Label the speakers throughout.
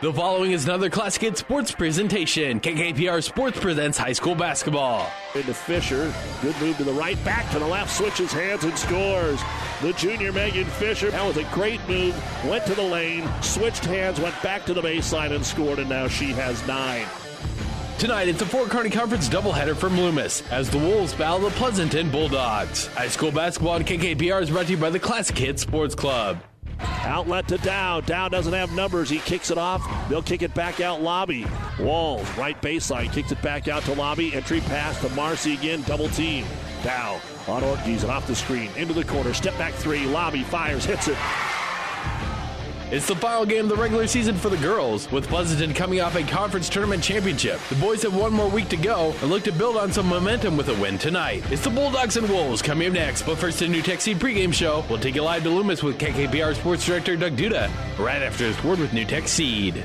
Speaker 1: The following is another Classic Hit Sports presentation. KKPR Sports presents high school basketball.
Speaker 2: Into Fisher. Good move to the right, back to the left, switches hands and scores. The junior Megan Fisher. That was a great move. Went to the lane, switched hands, went back to the baseline and scored, and now she has nine.
Speaker 1: Tonight, it's a Fort Kearney Conference doubleheader from Loomis as the Wolves battle the Pleasanton Bulldogs. High school basketball on KKPR is brought to you by the Classic Hit Sports Club.
Speaker 2: Outlet to Dow. Dow doesn't have numbers. He kicks it off. They'll kick it back out lobby. Walls, right baseline, kicks it back out to lobby. Entry pass to Marcy again. Double team. Dow on Ortiz and off the screen. Into the corner. Step back three. Lobby fires, hits it.
Speaker 1: It's the final game of the regular season for the girls, with Pleasanton coming off a conference tournament championship. The boys have one more week to go and look to build on some momentum with a win tonight. It's the Bulldogs and Wolves coming up next, but first, the NuTech Seed pregame show. We'll take you live to Loomis with KKPR Sports Director Doug Duda right after this word with NuTech Seed.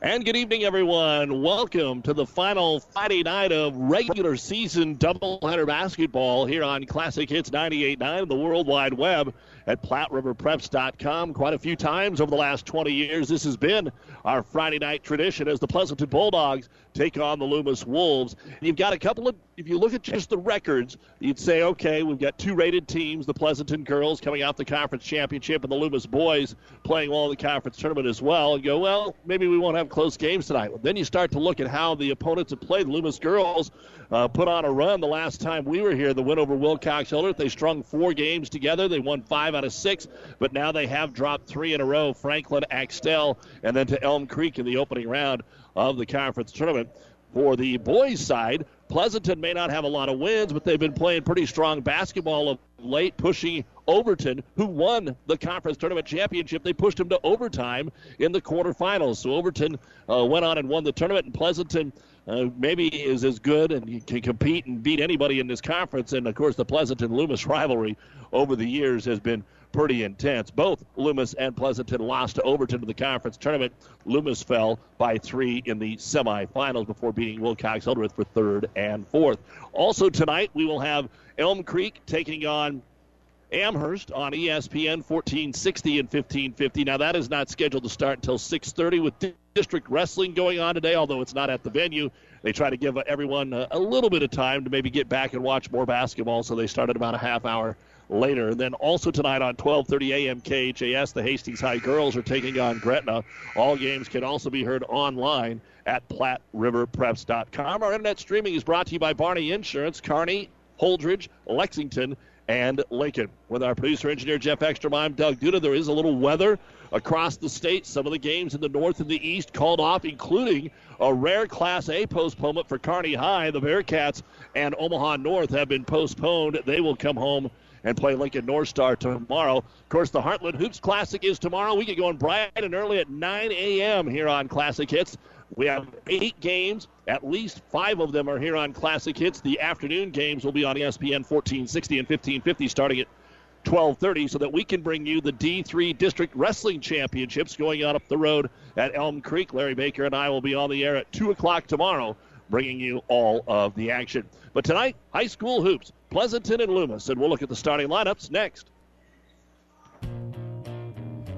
Speaker 2: And good evening, everyone. Welcome to the final Friday night of regular season doubleheader basketball here on Classic Hits 98.9 and the World Wide Web at PlatteRiverPreps.com. Quite a few times over the last 20 years, this has been our Friday night tradition as the Pleasanton Bulldogs take on the Loomis Wolves. You've got a couple of, if you look at just the records, you'd say, okay, we've got two rated teams, the Pleasanton girls coming out the conference championship and the Loomis boys playing well in the conference tournament as well, and go, well, maybe we won't have close games tonight. Well, then you start to look at how the opponents have played. The Loomis girls uh, put on a run the last time we were here, the win over Wilcox Hildreth. They strung four games together. They won five out of six, but now they have dropped three in a row Franklin, Axtell, and then to Elm Creek in the opening round of the conference tournament. For the boys' side, Pleasanton may not have a lot of wins, but they've been playing pretty strong basketball of late, pushing Overton, who won the conference tournament championship. They pushed him to overtime in the quarterfinals. So Overton uh, went on and won the tournament, and Pleasanton uh, maybe is as good and can compete and beat anybody in this conference. And of course, the Pleasanton Loomis rivalry over the years has been pretty intense. Both Loomis and Pleasanton lost to Overton in the conference tournament. Loomis fell by three in the semifinals before beating Wilcox Hildreth for third and fourth. Also tonight, we will have Elm Creek taking on Amherst on ESPN 1460 and 1550. Now that is not scheduled to start until 6:30 with district wrestling going on today, although it's not at the venue. They try to give everyone a, a little bit of time to maybe get back and watch more basketball, so they started about a half hour later. And then also tonight on 12:30 a.m. KHAS, the Hastings High girls are taking on Gretna. All games can also be heard online at PlatteRiverPreps.com. Our internet streaming is brought to you by Barney Insurance, Kearney, Holdrege, Lexington, and Lincoln. With our producer engineer Jeff Ekstrom, I'm Doug Duda. There is a little weather across the state. Some of the games in the north and the east called off, including a rare Class A postponement for Kearney High. The Bearcats and Omaha North have been postponed. They will come home and play Lincoln North Star tomorrow. Of course, the Heartland Hoops Classic is tomorrow. We get going bright and early at 9 a.m. here on Classic Hits. We have eight games. At least five of them are here on Classic Hits. The afternoon games will be on ESPN 1460 and 1550 starting at 12:30 so that we can bring you the D3 District Wrestling Championships going on up the road at Elm Creek. Larry Baker and I will be on the air at 2 o'clock tomorrow bringing you all of the action. But tonight, high school hoops, Pleasanton and Loomis, and we'll look at the starting lineups next.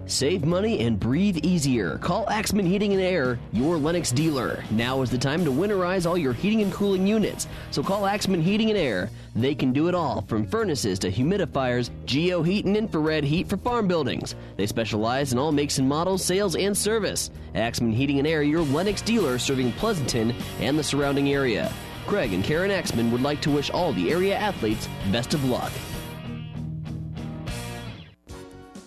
Speaker 3: Save money and breathe easier. Call Axman Heating and Air, your Lennox dealer. Now is the time to winterize all your heating and cooling units. So call Axman Heating and Air. They can do it all, from furnaces to humidifiers, geo heat and infrared heat for farm buildings. They specialize in all makes and models, sales, and service. Axman Heating and Air, your Lennox dealer serving Pleasanton and the surrounding area. Craig and Karen Axman would like to wish all the area athletes best of luck.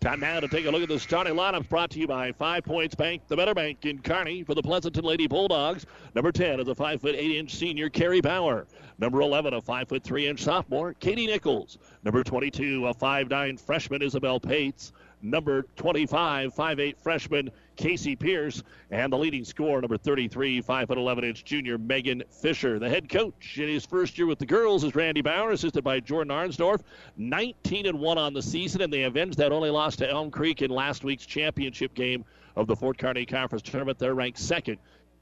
Speaker 2: Time now to take a look at the starting lineups brought to you by Five Points Bank, the Better Bank in Kearney for the Pleasanton Lady Bulldogs. Number 10 is a 5 foot 8 inch senior, Carrie Bauer. Number 11, a 5 foot 3 inch sophomore, Katie Nichols. Number 22, a 5'9 freshman, Isabel Pates number 25, 5'8 freshman Casey Pierce, and the leading scorer, number 33, 5'11 inch junior Megan Fisher. The head coach in his first year with the girls is Randy Bauer, assisted by Jordan Arnsdorf. 19 and 1 on the season, and they avenged that only loss to Elm Creek in last week's championship game of the Fort Kearney Conference Tournament. They're ranked second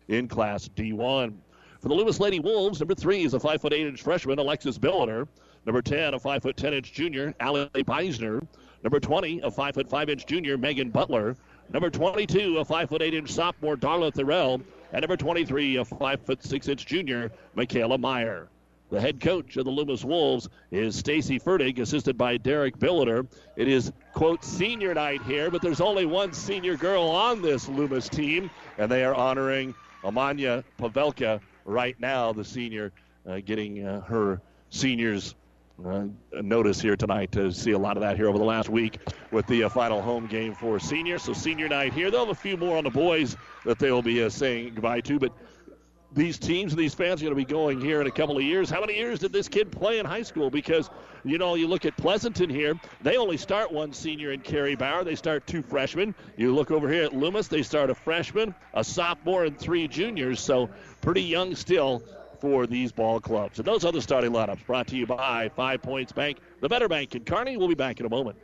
Speaker 2: in Class D1. For the Loomis Lady Wolves, number three is a 5'8 inch freshman, Alexis Billiter. Number 10, a 5'10 inch junior, Allie Beisner. Number 20, a 5 foot 5 inch junior, Megan Butler. Number 22, a 5 foot 8 inch sophomore, Darla Thorell. And number 23, a 5 foot 6 inch junior, Michaela Meyer. The head coach of the Loomis Wolves is Stacy Fertig, assisted by Derek Billiter. It is, quote, senior night here, but there's only one senior girl on this Loomis team, and they are honoring Amanya Pavelka right now, the senior, uh, getting uh, her seniors uh, notice here tonight to see a lot of that here over the last week with the uh, final home game for seniors. So senior night here. They'll have a few more on the boys that they will be uh, saying goodbye to, but these teams and these fans are going to be going here in a couple of years. How many years did this kid play in high school? Because, you know, you look at Pleasanton here, they only start one senior in Carrie Bauer. They start two freshmen. You look over here at Loomis, they start a freshman, a sophomore, and three juniors. So pretty young still for these ball clubs. And those other starting lineups brought to you by Five Points Bank, the Better Bank in Kearney. We'll be back in a moment.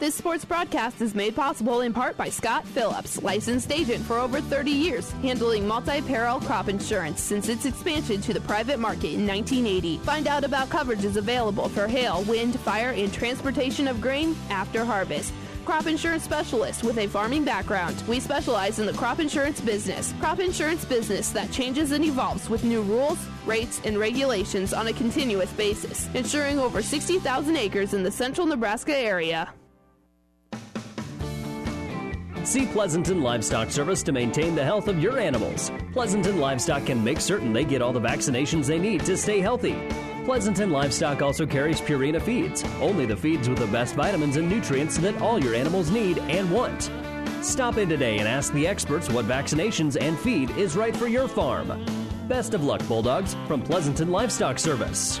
Speaker 4: This sports broadcast is made possible in part by Scott Phillips, licensed agent for over 30 years, handling multi-peril crop insurance since its expansion to the private market in 1980. Find out about coverages available for hail, wind, fire, and transportation of grain after harvest crop insurance specialist with a farming background. We specialize in the crop insurance business. Crop insurance business that changes and evolves with new rules, rates, and regulations on a continuous basis, insuring over 60,000 acres in the central Nebraska area.
Speaker 5: See Pleasanton Livestock Service to maintain the health of your animals. Pleasanton Livestock can make certain they get all the vaccinations they need to stay healthy. Pleasanton Livestock also carries Purina feeds, only the feeds with the best vitamins and nutrients that all your animals need and want. Stop in today and ask the experts what vaccinations and feed is right for your farm. Best of luck, Bulldogs, from Pleasanton Livestock Service.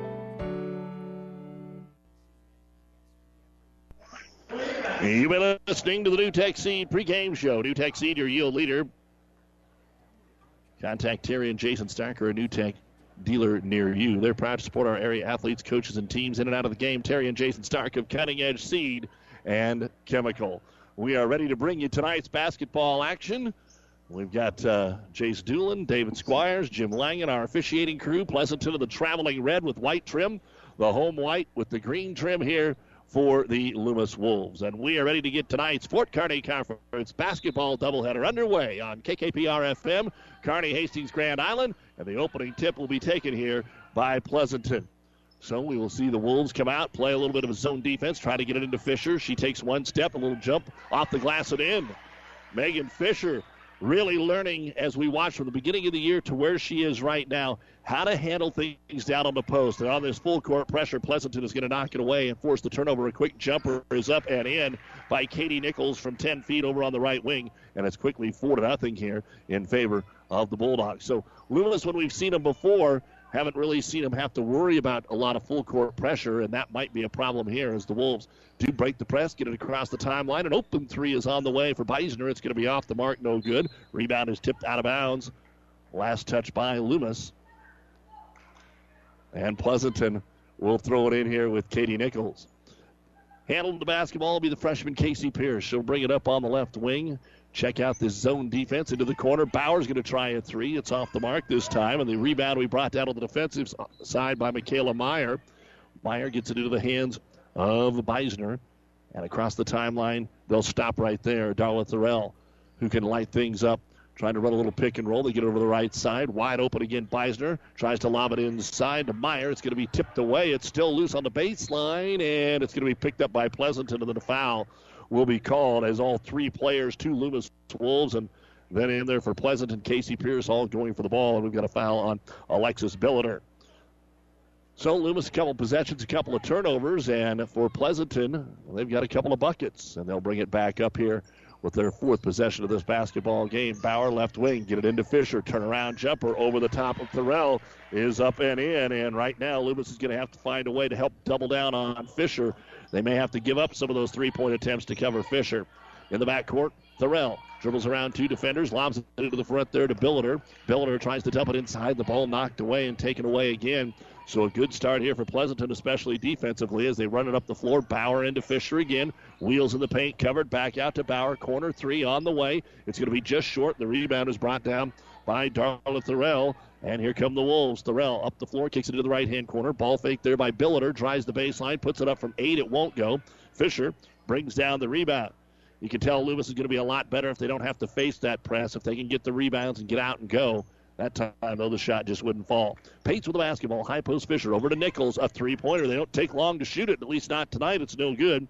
Speaker 2: You've been listening to the NuTech Seed pregame show. NuTech Seed, your yield leader. Contact Terry and Jason Starker, a NuTech dealer near you. They're proud to support our area athletes, coaches, and teams in and out of the game. Terry and Jason Stark of Cutting Edge Seed and Chemical. We are ready to bring you tonight's basketball action. We've got uh, Jace Doolin, David Squires, Jim Langen, our officiating crew. Pleasanton of the traveling red with white trim, the home white with the green trim here for the Loomis Wolves. And we are ready to get tonight's Fort Kearney Conference basketball doubleheader underway on KKPR FM, Kearney Hastings Grand Island. And the opening tip will be taken here by Pleasanton. So we will see the Wolves come out, play a little bit of a zone defense, try to get it into Fisher. She takes one step, a little jump off the glass and in. Megan Fisher really learning as we watch from the beginning of the year to where she is right now, how to handle things down on the post. And on this full court pressure, Pleasanton is going to knock it away and force the turnover. A quick jumper is up and in by Katie Nichols from 10 feet over on the right wing. And it's quickly 4 to nothing here in favor of the Bulldogs. So Loomis, when we've seen them before, haven't really seen them have to worry about a lot of full court pressure, and that might be a problem here as the Wolves do break the press, get it across the timeline. An open three is on the way for Beisner. It's going to be off the mark, no good. Rebound is tipped out of bounds. Last touch by Loomis. And Pleasanton will throw it in here with Katie Nichols. Handling the basketball will be the freshman Casey Pierce. She'll bring it up on the left wing. Check out this zone defense into the corner. Bauer's going to try a three. It's off the mark this time. And the rebound we brought down on the defensive side by Michaela Meyer. Meyer gets it into the hands of Beisner. And across the timeline, they'll stop right there. Darla Thorell, who can light things up, trying to run a little pick and roll. They get over the right side. Wide open again. Beisner tries to lob it inside to Meyer. It's going to be tipped away. It's still loose on the baseline, and it's going to be picked up by Pleasanton, and then a foul will be called as all three players, two Loomis Wolves, and then in there for Pleasanton, Casey Pierce, all going for the ball, and we've got a foul on Alexis Billiter. So Loomis, a couple possessions, a couple of turnovers, and for Pleasanton, they've got a couple of buckets, and they'll bring it back up here with their fourth possession of this basketball game. Bauer left wing, get it into Fisher, turn around jumper over the top of Thorell is up and in, and right now Loomis is going to have to find a way to help double down on Fisher they may have to give up some of those three point attempts to cover Fisher. In the backcourt, Thorell dribbles around two defenders, lobs it into the front there to Billiter. Billiter tries to dump it inside. The ball knocked away and taken away again. So a good start here for Pleasanton, especially defensively, as they run it up the floor. Bauer into Fisher again. Wheels in the paint, covered back out to Bauer. Corner three on the way. It's going to be just short. The rebound is brought down by Darla Thorell. And here come the Wolves. Thorell up the floor, kicks it to the right hand corner. Ball fake there by Billiter. Drives the baseline, puts it up from eight. It won't go. Fisher brings down the rebound. You can tell Loomis is going to be a lot better if they don't have to face that press, if they can get the rebounds and get out and go. That time, though, the shot just wouldn't fall. Pates with the basketball. High post Fisher over to Nichols. A three pointer. They don't take long to shoot it, at least not tonight. It's no good.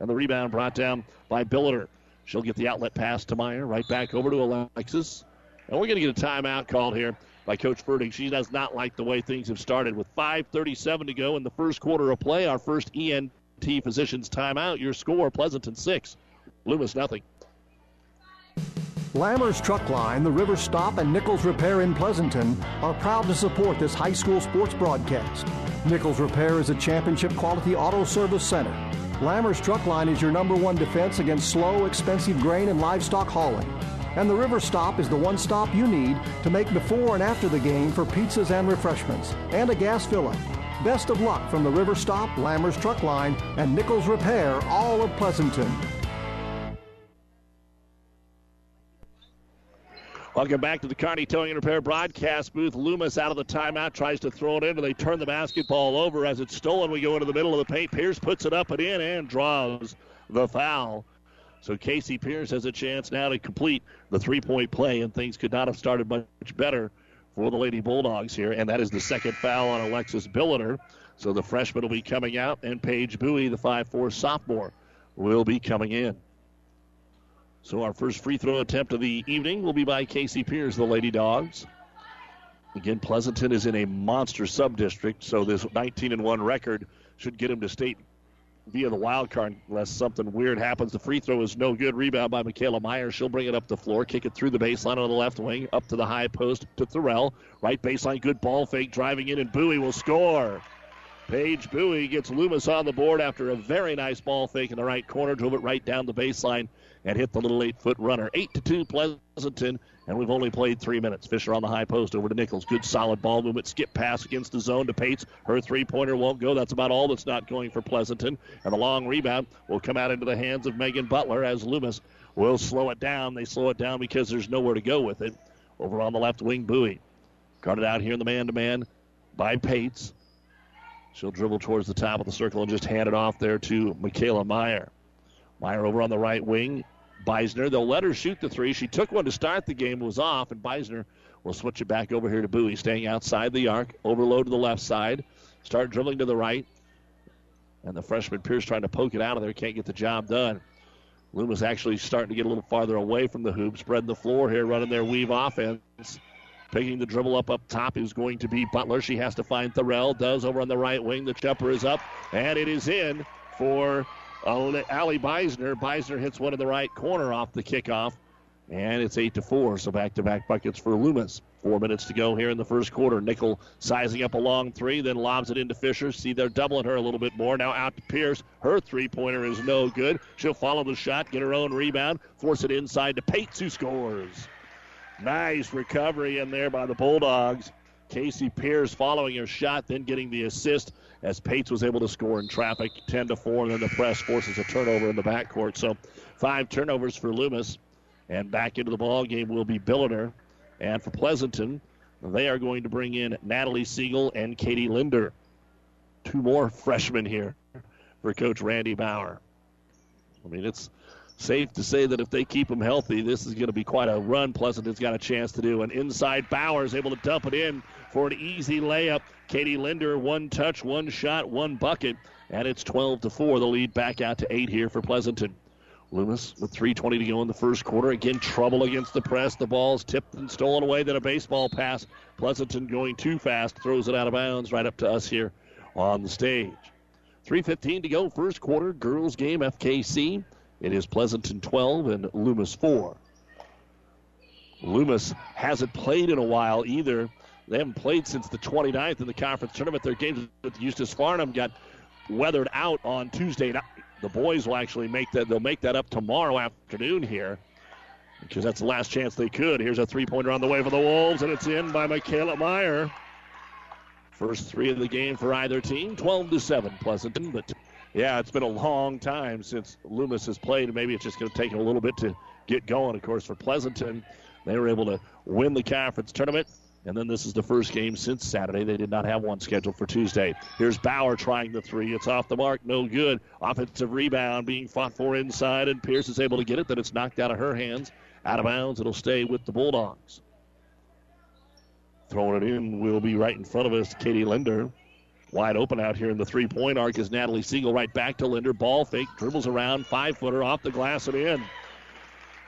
Speaker 2: And the rebound brought down by Billiter. She'll get the outlet pass to Meyer. Right back over to Alexis. And we're going to get a timeout called here by Coach Fertig. She does not like the way things have started. With 5.37 to go in the first quarter of play, our first ENT Physicians timeout. Your score, Pleasanton 6, Loomis nothing.
Speaker 6: Lammers Truck Line, the River Stop, and Nichols Repair in Pleasanton are proud to support this high school sports broadcast. Nichols Repair is a championship quality auto service center. Lammers Truck Line is your number one defense against slow, expensive grain and livestock hauling. And the River Stop is the one stop you need to make before and after the game for pizzas and refreshments and a gas fill up. Best of luck from the River Stop, Lammers Truck Line, and Nichols Repair, all of Pleasanton.
Speaker 2: Welcome back to the Kearney Towing and Repair broadcast booth. Loomis out of the timeout tries to throw it in, and they turn the basketball over as it's stolen. We go into the middle of the paint. Pierce puts it up and in and draws the foul. So Casey Pierce has a chance now to complete the three point play, and things could not have started much better for the Lady Bulldogs here. And that is the second foul on Alexis Billiter. So the freshman will be coming out, and Paige Bowie, the 5'4 sophomore, will be coming in. So our first free throw attempt of the evening will be by Casey Pierce, the Lady Dogs. Again, Pleasanton is in a monster sub district, so this 19 and 1 record should get them to state via the wild card unless something weird happens. The free throw is no good. Rebound by Michaela Meyer. She'll bring it up the floor, kick it through the baseline on the left wing, up to the high post to Thorell. Right baseline, good ball fake, driving in, and Bowie will score. Paige Bowie gets Loomis on the board after a very nice ball fake in the right corner, drove it right down the baseline and hit the little eight foot runner. Eight to two Pleasanton and we've only played three minutes. Fisher on the high post over to Nichols. Good solid ball movement. Skip pass against the zone to Pates. Her three pointer won't go. That's about all that's not going for Pleasanton. And the long rebound will come out into the hands of Megan Butler as Loomis will slow it down. They slow it down because there's nowhere to go with it. Over on the left wing, Bowie. Guarded out here in the man to man by Pates. She'll dribble towards the top of the circle and just hand it off there to Michaela Meyer. Meyer over on the right wing. Beisner, they'll let her shoot the three. She took one to start the game, was off, and Beisner will switch it back over here to Bowie, staying outside the arc. Overload to the left side. Start dribbling to the right. And the freshman Pierce trying to poke it out of there, can't get the job done. Loomis actually starting to get a little farther away from the hoop, spreading the floor here, running their weave offense. Picking the dribble up up top is going to be Butler. She has to find Thorell. Does over on the right wing. The jumper is up, and it is in for Oh, Allie Beisner. Beisner hits one in the right corner off the kickoff, and it's 8 to 4. So back to back buckets for Loomis. Four minutes to go here in the first quarter. Nickel sizing up a long three, then lobs it into Fisher. See, they're doubling her a little bit more. Now out to Pierce. Her three pointer is no good. She'll follow the shot, get her own rebound, force it inside to Pates, who scores. Nice recovery in there by the Bulldogs. Casey Pierce following her shot, then getting the assist as Pates was able to score in traffic, 10 to 4, and then the press forces a turnover in the backcourt. So five turnovers for Loomis, and back into the ball game will be Billiter. And for Pleasanton, they are going to bring in Natalie Siegel and Katie Linder. Two more freshmen here for Coach Randy Bauer. I mean, it's safe to say that if they keep them healthy, this is going to be quite a run. Pleasanton's got a chance to do. And inside Bauer's able to dump it in for an easy layup. Katie Linder, one touch, one shot, one bucket, and it's 12 to 4. The lead back out to 8 here for Pleasanton. Loomis with 3.20 to go in the first quarter. Again, trouble against the press. The ball's tipped and stolen away. Then a baseball pass. Pleasanton going too fast, throws it out of bounds right up to us here on the stage. 3.15 to go, first quarter. Girls game, FKC. It is Pleasanton 12 and Loomis 4. Loomis hasn't played in a while either. They haven't played since the 29th in the conference tournament. Their games with Eustis Farnham got weathered out on Tuesday night. The boys will actually make that. They'll make that up tomorrow afternoon here because that's the last chance they could. Here's a three-pointer on the way for the Wolves, and it's in by Michaela Meyer. First three of the game for either team, 12 to seven, Pleasanton. But yeah, it's been a long time since Loomis has played. Maybe it's just going to take a little bit to get going. Of course, for Pleasanton, they were able to win the conference tournament. And then this is the first game since Saturday. They did not have one scheduled for Tuesday. Here's Bauer trying the three. It's off the mark. No good. Offensive rebound being fought for inside, and Pierce is able to get it. Then it's knocked out of her hands. Out of bounds. It'll stay with the Bulldogs. Throwing it in will be right in front of us. Katie Linder. Wide open out here in the three point arc is Natalie Siegel right back to Linder. Ball fake, dribbles around, five footer off the glass and in.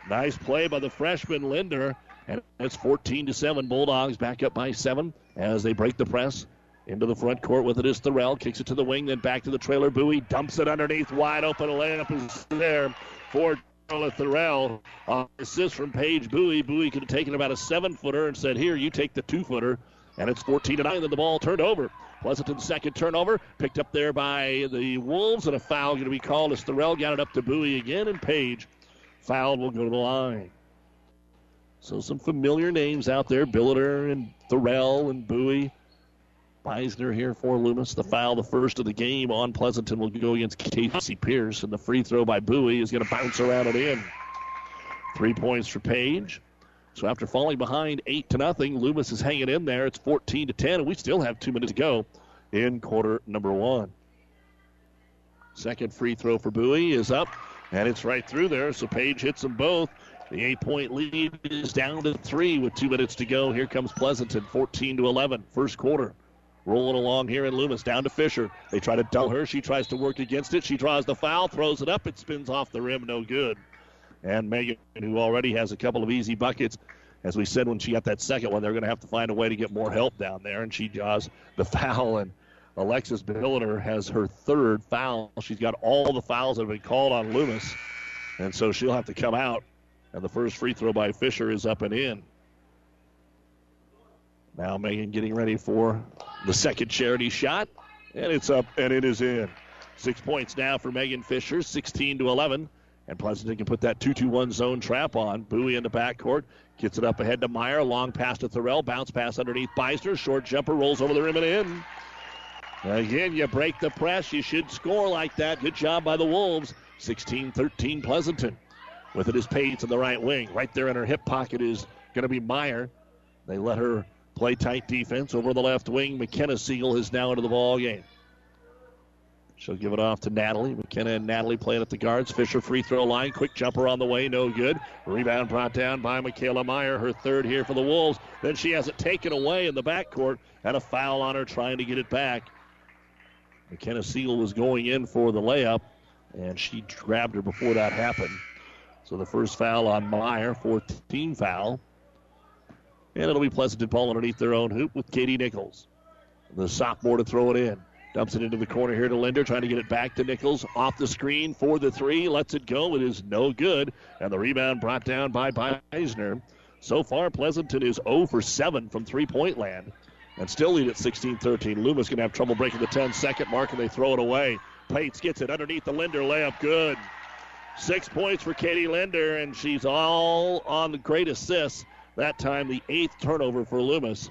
Speaker 2: Nice play by the freshman Linder. And it's 14 to 7. Bulldogs back up by seven as they break the press. Into the front court with it is Thorell. Kicks it to the wing, then back to the trailer. Bowie dumps it underneath. Wide open. layup is there for Charlotte Thorell. Uh, assist from Paige Bowie. Bowie could have taken about a seven footer and said, Here, you take the two footer. And it's 14 to 9. Then the ball turned over. Pleasanton's second turnover, picked up there by the Wolves, and a foul going to be called as Thorell got it up to Bowie again, and Paige fouled will go to the line. So some familiar names out there, Billiter and Thorell and Bowie. Beisner here for Loomis. The foul, the first of the game on Pleasanton, will go against Casey Pierce, and the free throw by Bowie is going to bounce around and in. Three points for Paige. So after falling behind eight to nothing, Loomis is hanging in there. It's 14 to 10, and we still have two minutes to go in quarter number one. Second free throw for Bowie is up, and it's right through there. So Paige hits them both. The eight-point lead is down to three with two minutes to go. Here comes Pleasanton, 14 to 11, first quarter. Rolling along here in Loomis, down to Fisher. They try to dull her. She tries to work against it. She draws the foul, throws it up. It spins off the rim, no good. And Megan, who already has a couple of easy buckets, as we said when she got that second one, they're going to have to find a way to get more help down there. And she draws the foul. And Alexis Billiter has her third foul. She's got all the fouls that have been called on Loomis. And so she'll have to come out. And the first free throw by Fisher is up and in. Now Megan getting ready for the second charity shot. And it's up and it is in. Six points now for Megan Fisher, 16 to 11. And Pleasanton can put that 2 2 1 zone trap on. Bowie in the backcourt. Gets it up ahead to Meyer. Long pass to Thorell. Bounce pass underneath Beisner. Short jumper rolls over the rim and in. Again, you break the press. You should score like that. Good job by the Wolves. 16 13 Pleasanton. With it is Paige in the right wing. Right there in her hip pocket is going to be Meyer. They let her play tight defense over the left wing. McKenna Siegel is now into the ball game. She'll give it off to Natalie. McKenna and Natalie playing at the guards. Fisher free throw line. Quick jumper on the way. No good. Rebound brought down by Michaela Meyer. Her third here for the Wolves. Then she has it taken away in the backcourt. And a foul on her trying to get it back. McKenna Siegel was going in for the layup. And she grabbed her before that happened. So the first foul on Meyer. 14 foul. And it'll be Pleasanton ball underneath their own hoop with Katie Nichols. The sophomore to throw it in. Dumps it into the corner here to Linder, trying to get it back to Nichols. Off the screen for the three. Lets it go. It is no good. And the rebound brought down by Beisner. So far, Pleasanton is 0 for 7 from three point land and still lead at 16 13. Loomis going to have trouble breaking the 10 second mark, and they throw it away. Pates gets it underneath the Linder layup. Good. Six points for Katie Linder, and she's all on the great assists. That time, the eighth turnover for Loomis.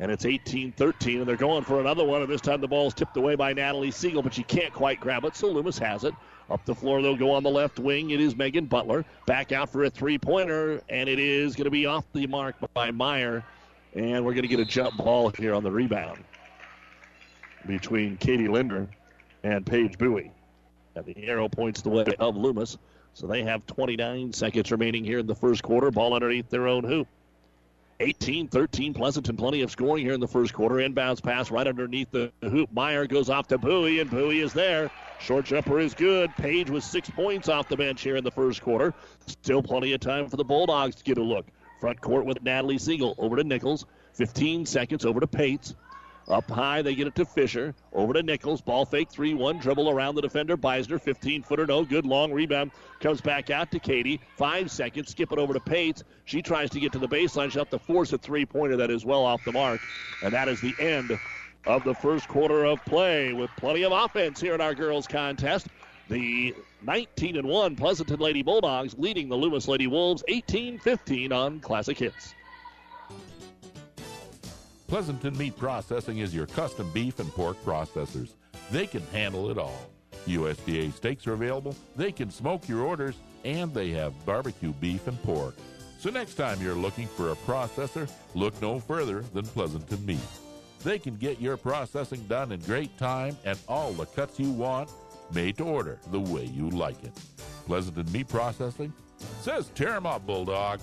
Speaker 2: And it's 18 13, and they're going for another one. And this time the ball's tipped away by Natalie Siegel, but she can't quite grab it, so Loomis has it. Up the floor, they'll go on the left wing. It is Megan Butler. Back out for a three pointer, and it is going to be off the mark by Meyer. And we're going to get a jump ball here on the rebound between Katie Linder and Paige Bowie. And the arrow points the way of Loomis. So they have 29 seconds remaining here in the first quarter. Ball underneath their own hoop. 18 13 Pleasanton. Plenty of scoring here in the first quarter. Inbounds pass right underneath the hoop. Meyer goes off to Bowie, and Bowie is there. Short jumper is good. Paige with six points off the bench here in the first quarter. Still plenty of time for the Bulldogs to get a look. Front court with Natalie Siegel. Over to Nichols. 15 seconds over to Pates. Up high, they get it to Fisher. Over to Nichols. Ball fake 3 1. Dribble around the defender. Beisner. 15 footer. No good. Long rebound. Comes back out to Katie. Five seconds. Skip it over to Pates. She tries to get to the baseline. She'll have to force a three pointer that is well off the mark. And that is the end of the first quarter of play with plenty of offense here in our girls' contest. The 19 and 1 Pleasanton Lady Bulldogs leading the Loomis Lady Wolves 18 15 on Classic Hits.
Speaker 7: Pleasanton Meat Processing is your custom beef and pork processors. They can handle it all. USDA steaks are available, they can smoke your orders, and they have barbecue beef and pork. So next time you're looking for a processor, look no further than Pleasanton Meat. They can get your processing done in great time and all the cuts you want, made to order the way you like it. Pleasanton Meat Processing says tear 'em up, Bulldogs.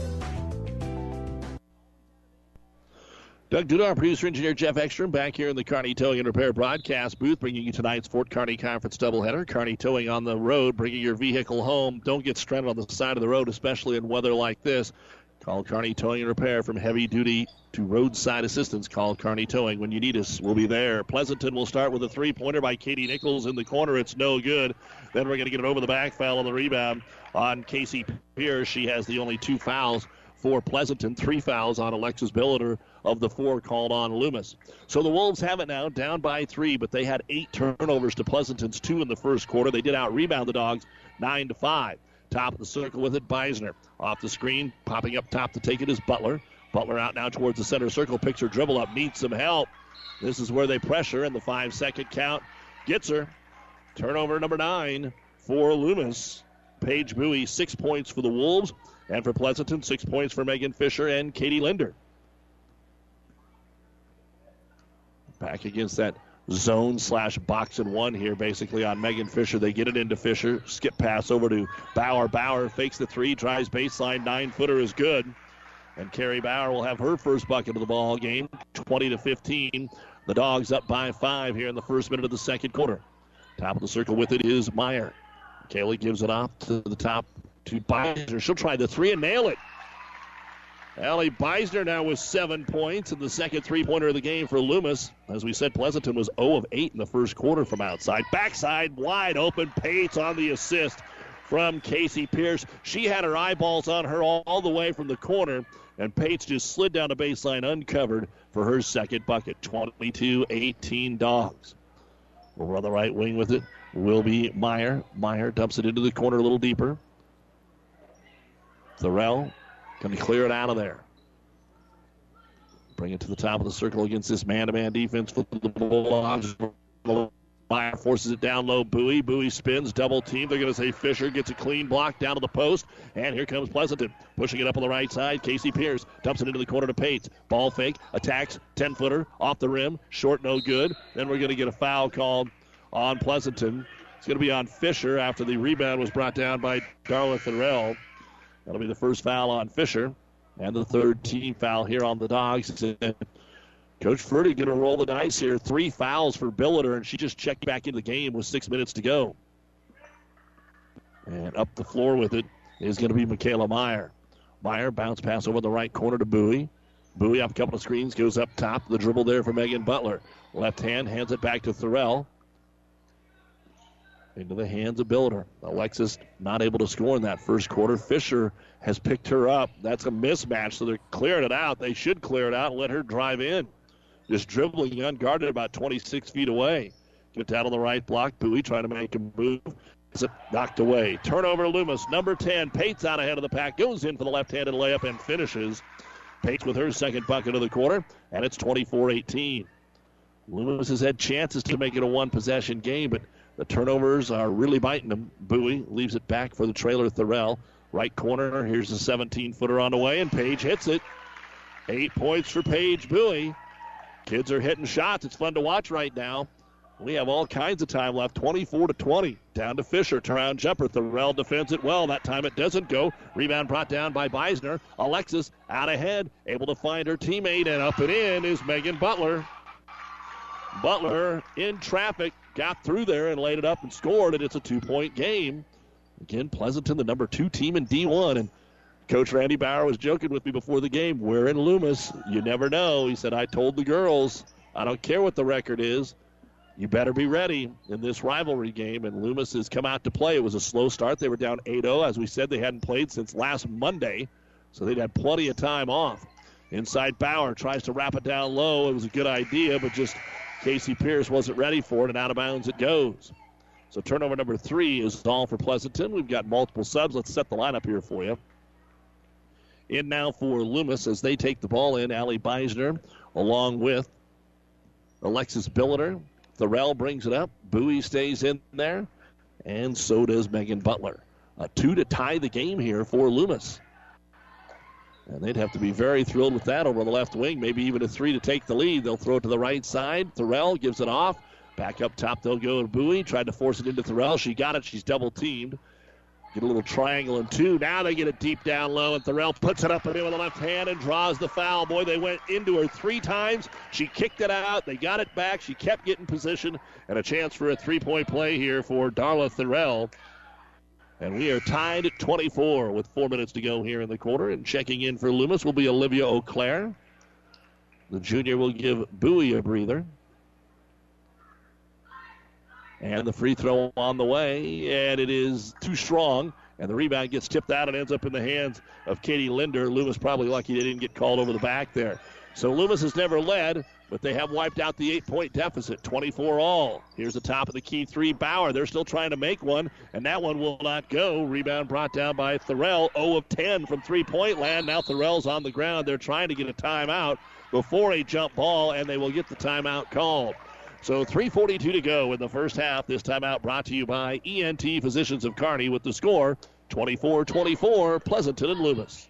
Speaker 2: Doug Duda, producer engineer Jeff Ekstrom, back here in the Kearney Towing and Repair broadcast booth, bringing you tonight's Fort Kearney Conference doubleheader. Kearney Towing on the road, bringing your vehicle home. Don't get stranded on the side of the road, especially in weather like this. Call Kearney Towing and Repair from heavy duty to roadside assistance. Call Kearney Towing when you need us. We'll be there. Pleasanton will start with a three pointer by Katie Nichols in the corner. It's no good. Then we're going to get it over the back foul on the rebound on Casey Pierce. She has the only two fouls for Pleasanton. Three fouls on Alexis Billiter of the four called on Loomis. So the Wolves have it now, down by three, but they had eight turnovers to Pleasanton's two in the first quarter. They did out rebound the Dogs nine to five. Top of the circle with it, Beisner. Off the screen, popping up top to take it is Butler. Butler out now towards the center circle, Picture dribble up, needs some help. This is where they pressure, and the five second count gets her. Turnover number nine for Loomis. Paige Bowie, six points for the Wolves. And for Pleasanton, six points for Megan Fisher and Katie Linder. Back against that zone slash box and one here, basically on Megan Fisher. They get it into Fisher. Skip pass over to Bauer. Bauer fakes the three, drives baseline. Nine footer is good. And Carrie Bauer will have her first bucket of the ball game, 20 to 15. The Dogs up by five here in the first minute of the second quarter. Top of the circle with it is Meyer. Kaylee gives it off to the top to Beisner. She'll try the three and nail it. Allie Beisner now with seven points and the second three pointer of the game for Loomis. As we said, Pleasanton was 0 of 8 in the first quarter from outside. Backside wide open. Pates on the assist from Casey Pierce. She had her eyeballs on her all, all the way from the corner, and Pates just slid down the baseline uncovered for her second bucket. 22 18 dogs. Over on the right wing with it will be Meyer. Meyer dumps it into the corner a little deeper. Thorell can clear it out of there. Bring it to the top of the circle against this man-to-man defense for the Bulldogs. Meyer forces it down low. Bowie. Bowie spins, double team. They're going to say Fisher gets a clean block down to the post. And here comes Pleasanton. Pushing it up on the right side. Casey Pierce dumps it into the corner to Pates. Ball fake. Attacks. 10 footer. Off the rim. Short, no good. Then we're going to get a foul called on Pleasanton. It's going to be on Fisher after the rebound was brought down by Darla Thorell. That'll be the first foul on Fisher. And the third team foul here on the Dogs. Coach Ferdy going to roll the dice here. Three fouls for Billiter, and she just checked back into the game with six minutes to go. And up the floor with it is going to be Michaela Meyer. Meyer bounce pass over the right corner to Bowie. Bowie off a couple of screens, goes up top. The dribble there for Megan Butler. Left hand hands it back to Thorell. Into the hands of Billiter. Alexis not able to score in that first quarter. Fisher has picked her up. That's a mismatch, so they're clearing it out. They should clear it out and let her drive in just dribbling unguarded about 26 feet away. Get down on the right block. Bowie trying to make a move. Is it knocked away? Turnover, Loomis. Number 10, Pates out ahead of the pack. Goes in for the left handed layup and finishes. Pates with her second bucket of the quarter, and it's 24 18. Loomis has had chances to make it a one possession game, but the turnovers are really biting them. Bowie leaves it back for the trailer, Thorell. Right corner, here's the 17 footer on the way, and Paige hits it. Eight points for Paige Bowie. Kids are hitting shots. It's fun to watch right now. We have all kinds of time left. 24 to 20. Down to Fisher. Turnaround jumper. Thorell defends it well. That time it doesn't go. Rebound brought down by Beisner. Alexis out ahead. Able to find her teammate. And up and in is Megan Butler. Butler in traffic. Got through there and laid it up and scored. And it's a two point game. Again, Pleasanton, the number two team in D1. And Coach Randy Bauer was joking with me before the game. We're in Loomis. You never know. He said, I told the girls, I don't care what the record is. You better be ready in this rivalry game. And Loomis has come out to play. It was a slow start. They were down 8 0. As we said, they hadn't played since last Monday. So they'd had plenty of time off. Inside Bauer tries to wrap it down low. It was a good idea, but just Casey Pierce wasn't ready for it, and out of bounds it goes. So turnover number three is all for Pleasanton. We've got multiple subs. Let's set the lineup here for you. In now for Loomis as they take the ball in. Allie Beisner along with Alexis Billiter. Thorell brings it up. Bowie stays in there. And so does Megan Butler. A two to tie the game here for Loomis. And they'd have to be very thrilled with that over the left wing. Maybe even a three to take the lead. They'll throw it to the right side. Thorell gives it off. Back up top, they'll go to Bowie. Tried to force it into Thorell. She got it. She's double teamed. Get a little triangle and two. Now they get it deep down low, and Thorell puts it up and in with the left hand and draws the foul. Boy, they went into her three times. She kicked it out. They got it back. She kept getting position, and a chance for a three-point play here for Darla Thorell. And we are tied at 24 with four minutes to go here in the quarter. And checking in for Loomis will be Olivia O'Clair. The junior will give Bowie a breather. And the free throw on the way, and it is too strong. And the rebound gets tipped out and ends up in the hands of Katie Linder. Loomis probably lucky they didn't get called over the back there. So Loomis has never led, but they have wiped out the eight point deficit, 24 all. Here's the top of the key three, Bauer. They're still trying to make one, and that one will not go. Rebound brought down by Thorell, 0 of 10 from three point land. Now Thorell's on the ground. They're trying to get a timeout before a jump ball, and they will get the timeout called. So 3.42 to go in the first half. This timeout brought to you by ENT Physicians of Kearney with the score 24 24, Pleasanton and Loomis.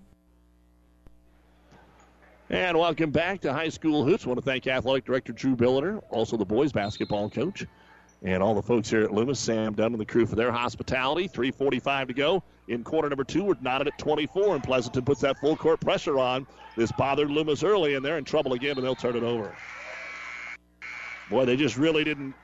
Speaker 2: And welcome back to High School Hoops. I want to thank Athletic Director Drew Billiter, also the boys basketball coach, and all the folks here at Loomis, Sam Dunn and the crew for their hospitality. 3.45 to go in quarter number two. We're knotted at 24, and Pleasanton puts that full court pressure on. This bothered Loomis early, and they're in trouble again, and they'll turn it over. Boy, they just really didn't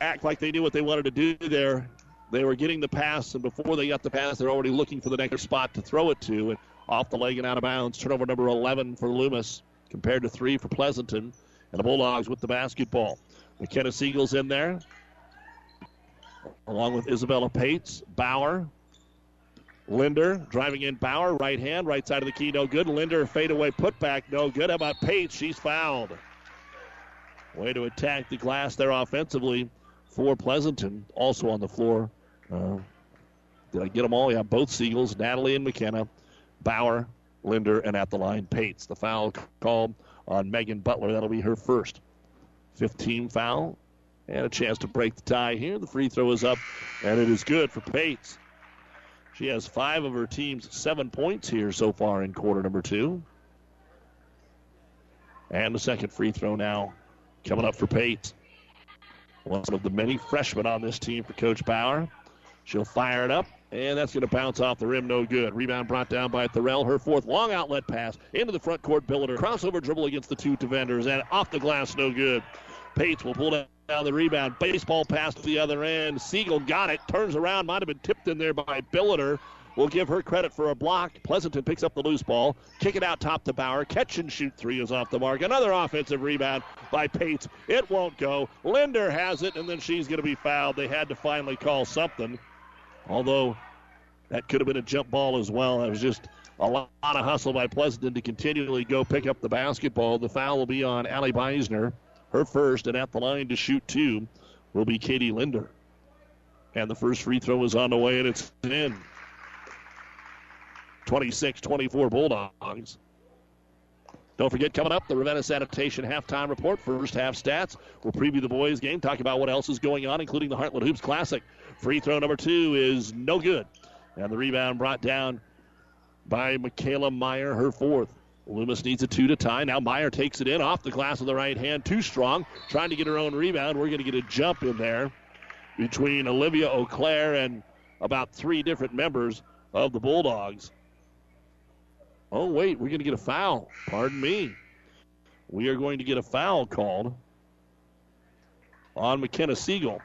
Speaker 2: act like they knew what they wanted to do there. They were getting the pass, and before they got the pass, they're already looking for the next spot to throw it to. And off the leg and out of bounds. Turnover number 11 for Loomis compared to three for Pleasanton. And the Bulldogs with the basketball. McKenna Siegel's in there, along with Isabella Pates, Bauer, Linder driving in Bauer, right hand, right side of the key, no good. Linder fadeaway putback, no good. How about Pates? She's fouled. Way to attack the glass there offensively for Pleasanton. Also on the floor. Uh, did I get them all? Yeah, both Siegels, Natalie and McKenna, Bauer, Linder, and at the line, Pates. The foul called on Megan Butler. That'll be her first. 15 foul. And a chance to break the tie here. The free throw is up, and it is good for Pates. She has five of her team's seven points here so far in quarter number two. And the second free throw now coming up for Pates. One of the many freshmen on this team for Coach Bauer. She'll fire it up, and that's going to bounce off the rim, no good. Rebound brought down by Thorell. Her fourth long outlet pass into the front court. Billiter crossover dribble against the two defenders, and off the glass, no good. Pates will pull down the rebound. Baseball pass to the other end. Siegel got it. Turns around. Might have been tipped in there by Billiter. We'll give her credit for a block. Pleasanton picks up the loose ball. Kick it out top to Bauer. Catch and shoot three is off the mark. Another offensive rebound by Pates. It won't go. Linder has it, and then she's going to be fouled. They had to finally call something. Although that could have been a jump ball as well. It was just a lot of hustle by Pleasanton to continually go pick up the basketball. The foul will be on Allie Beisner her first, and at the line to shoot two will be Katie Linder. And the first free throw is on the way, and it's in. 26 24 Bulldogs. Don't forget, coming up, the Ravenna Sanitation halftime report, first half stats. We'll preview the boys' game, talk about what else is going on, including the Heartland Hoops Classic. Free throw number two is no good. And the rebound brought down by Michaela Meyer, her fourth. Loomis needs a two to tie. Now Meyer takes it in off the glass with the right hand. Too strong. Trying to get her own rebound. We're going to get a jump in there between Olivia Auclair and about three different members of the Bulldogs. Oh, wait. We're going to get a foul. Pardon me. We are going to get a foul called on McKenna Siegel.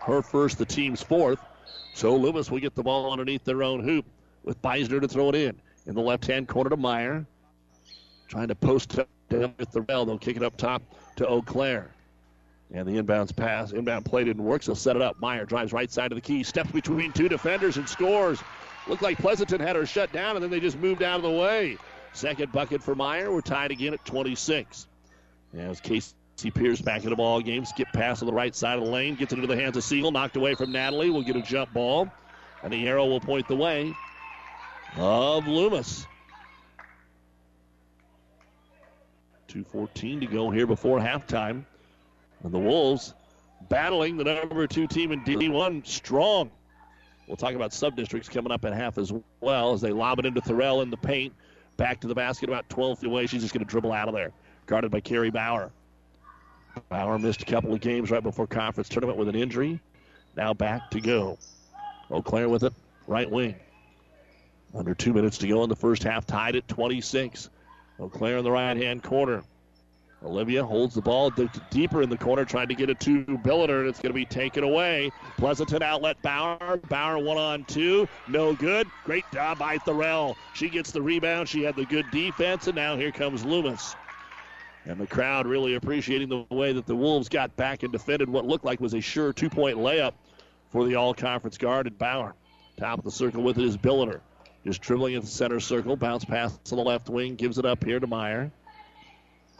Speaker 2: Her first, the team's fourth. So Loomis will get the ball underneath their own hoop with Beisner to throw it in in the left hand corner to Meyer. Trying to post up with the rail. They'll kick it up top to Eau Claire. And the inbounds pass, inbound play didn't work, so set it up. Meyer drives right side of the key, steps between two defenders and scores. Looked like Pleasanton had her shut down, and then they just moved out of the way. Second bucket for Meyer. We're tied again at 26. As Casey Pierce back in the ball game, skip pass on the right side of the lane, gets it into the hands of Siegel, knocked away from Natalie. We'll get a jump ball, and the arrow will point the way of Loomis. 2.14 to go here before halftime. And the Wolves battling the number two team in D1 strong. We'll talk about sub districts coming up at half as well as they lob it into Thorell in the paint. Back to the basket about 12 feet away. She's just going to dribble out of there. Guarded by Carrie Bauer. Bauer missed a couple of games right before conference tournament with an injury. Now back to go. Eau Claire with it, right wing. Under two minutes to go in the first half, tied at 26. Eau Claire in the right hand corner. Olivia holds the ball deeper in the corner, trying to get it to Billiter, and it's going to be taken away. Pleasanton outlet Bauer. Bauer one on two. No good. Great job by Thorell. She gets the rebound. She had the good defense, and now here comes Loomis. And the crowd really appreciating the way that the Wolves got back and defended what looked like was a sure two point layup for the all conference guard at Bauer. Top of the circle with it is Billiter. Just dribbling in the center circle. Bounce pass to the left wing. Gives it up here to Meyer.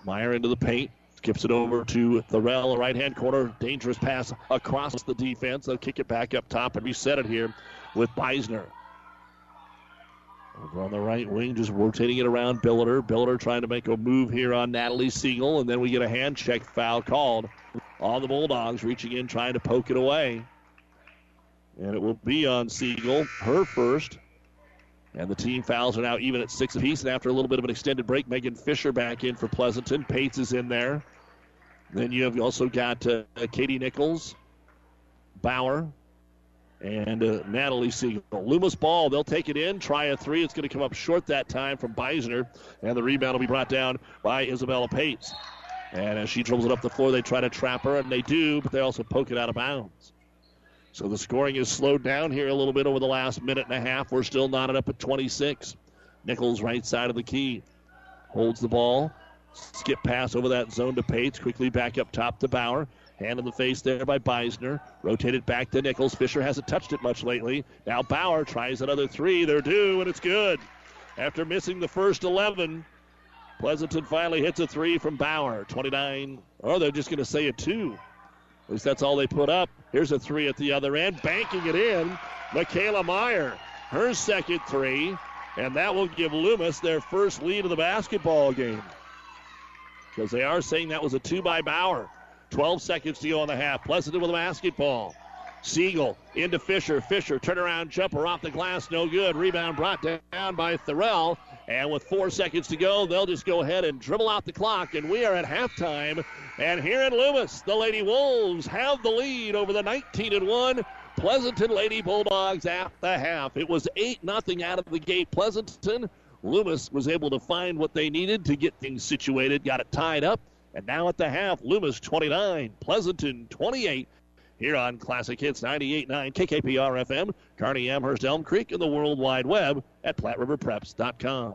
Speaker 2: Meyer into the paint. Skips it over to Thorell, right hand corner. Dangerous pass across the defense. They'll kick it back up top and reset it here with Beisner. Over on the right wing, just rotating it around Billiter. Billiter trying to make a move here on Natalie Siegel, and then we get a hand check foul called on the Bulldogs, reaching in, trying to poke it away. And it will be on Siegel, her first. And the team fouls are now even at six apiece. And after a little bit of an extended break, Megan Fisher back in for Pleasanton. Pates is in there. Then you have also got uh, Katie Nichols, Bauer, and uh, Natalie Siegel. Loomis ball, they'll take it in, try a three. It's going to come up short that time from Beisner, and the rebound will be brought down by Isabella Pates. And as she dribbles it up the floor, they try to trap her, and they do, but they also poke it out of bounds. So the scoring is slowed down here a little bit over the last minute and a half. We're still knotted up at 26. Nichols, right side of the key, holds the ball. Skip pass over that zone to Pates. Quickly back up top to Bauer. Hand in the face there by Beisner. Rotated back to Nichols. Fisher hasn't touched it much lately. Now Bauer tries another three. They're due, and it's good. After missing the first 11, Pleasanton finally hits a three from Bauer. 29. Or oh, they're just going to say a two. Least that's all they put up. Here's a three at the other end. Banking it in. Michaela Meyer. Her second three. And that will give Loomis their first lead of the basketball game. Because they are saying that was a two by Bauer. 12 seconds to go on the half. Pleasanton with a basketball. Siegel into Fisher. Fisher turnaround jumper off the glass, no good. Rebound brought down by Thorell. And with four seconds to go, they'll just go ahead and dribble out the clock. And we are at halftime. And here in Loomis, the Lady Wolves have the lead over the 19 and 1 Pleasanton Lady Bulldogs at the half. It was 8 0 out of the gate. Pleasanton. Loomis was able to find what they needed to get things situated, got it tied up. And now at the half, Loomis 29, Pleasanton 28 here on Classic Hits 98.9 KKPR FM, Kearney Amherst Elm Creek, and the World Wide Web at PlatteRiverPreps.com.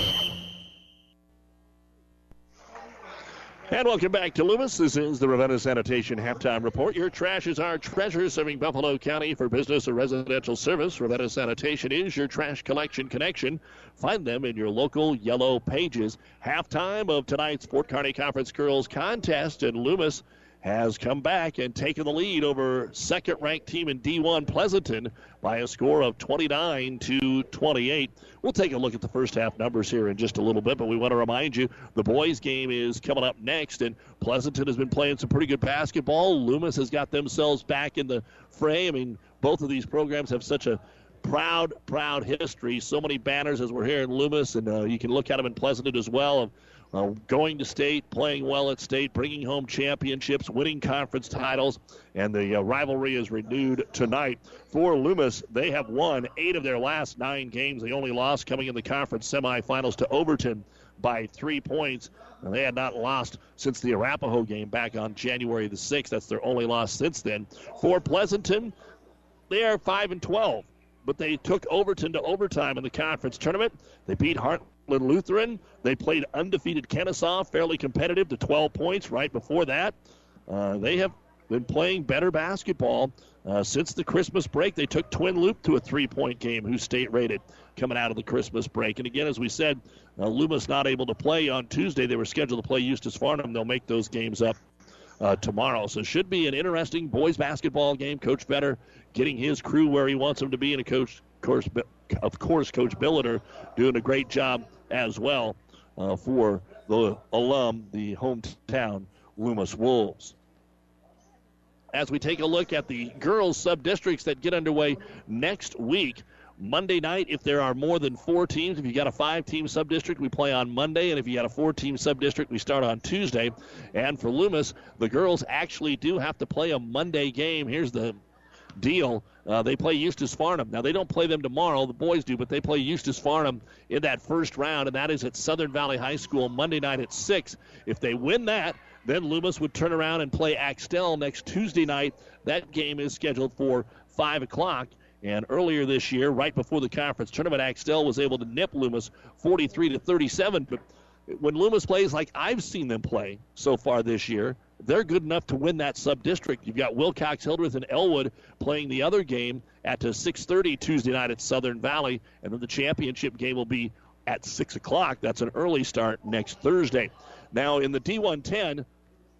Speaker 2: And welcome back to Loomis. This is the Ravenna Sanitation Halftime Report. Your trash is our treasure, serving Buffalo County for business or residential service. Ravenna Sanitation is your trash collection connection. Find them in your local yellow pages. Halftime of tonight's Fort Kearny Conference Girls Contest, and Loomis has come back and taken the lead over second ranked team in D1 Pleasanton by a score of 29 to 28. We'll take a look at the first half numbers here in just a little bit, but we want to remind you the boys' game is coming up next, and Pleasanton has been playing some pretty good basketball. Loomis has got themselves back in the fray. I mean, both of these programs have such a proud, proud history. So many banners as we're here in Loomis, and uh, you can look at them in Pleasanton as well. Uh, going to state, playing well at state, bringing home championships, winning conference titles, and the uh, rivalry is renewed tonight. For Loomis, they have won eight of their last nine games. The only loss coming in the conference semifinals to Overton by three points. And they had not lost since the Arapahoe game back on January the 6th. That's their only loss since then. For Pleasanton, they are 5 and 12 but they took Overton to overtime in the conference tournament. They beat Hart, Lutheran. They played undefeated Kenesaw, fairly competitive to 12 points right before that. Uh, they have been playing better basketball uh, since the Christmas break. They took Twin Loup to a three point game, who's state rated coming out of the Christmas break. And again, as we said, uh, Loomis not able to play on Tuesday. They were scheduled to play Eustis Farnham. They'll make those games up uh, tomorrow. So should be an interesting boys basketball game. Coach Vetter getting his crew where he wants them to be, and a coach, of course, of course, Coach Billiter doing a great job as well uh, for the alum, the hometown Loomis Wolves. As we take a look at the girls sub districts that get underway next week, Monday night, if there are more than four teams, if you got a five team sub district, we play on Monday. And if you got a four team sub district, we start on Tuesday. And for Loomis, the girls actually do have to play a Monday game. Here's the deal. Uh, they play Eustis Farnham. Now, they don't play them tomorrow, the boys do, but they play Eustis Farnham in that first round, and that is at Southern Valley High School Monday night at 6. If they win that, then Loomis would turn around and play Axtell next Tuesday night. That game is scheduled for 5 o'clock. And earlier this year, right before the conference tournament, Axtell was able to nip Loomis 43 to 37. But when Loomis plays like I've seen them play so far this year, they're good enough to win that sub district. You've got Wilcox, Hildreth, and Elwood playing the other game at 6:30 Tuesday night at Southern Valley, and then the championship game will be at 6 o'clock. That's an early start next Thursday. Now in the D110,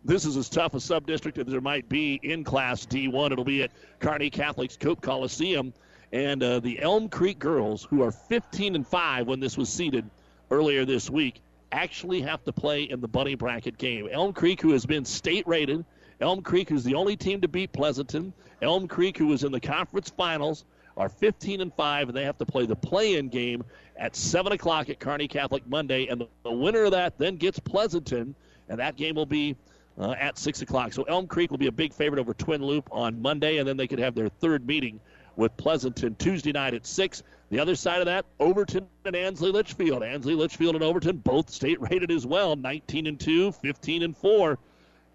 Speaker 2: this is as tough a sub district as there might be in Class D1. It'll be at Kearney Catholic's Cope Coliseum. And uh, the Elm Creek girls, who are 15 and 5 when this was seeded earlier this week, actually have to play in the bunny bracket game. Elm Creek, who has been state rated, Elm Creek, who's the only team to beat Pleasanton, Elm Creek, who was in the conference finals, are 15 and 5, and they have to play the play in game at 7 o'clock at Kearney Catholic Monday. And the, the winner of that then gets Pleasanton, and that game will be uh, at 6 o'clock. So Elm Creek will be a big favorite over Twin Loup on Monday, and then they could have their third meeting with Pleasanton Tuesday night at 6. The other side of that, Overton and Ansley Litchfield. Ansley Litchfield and Overton both state rated as well, 19 and 2, 15 and 4.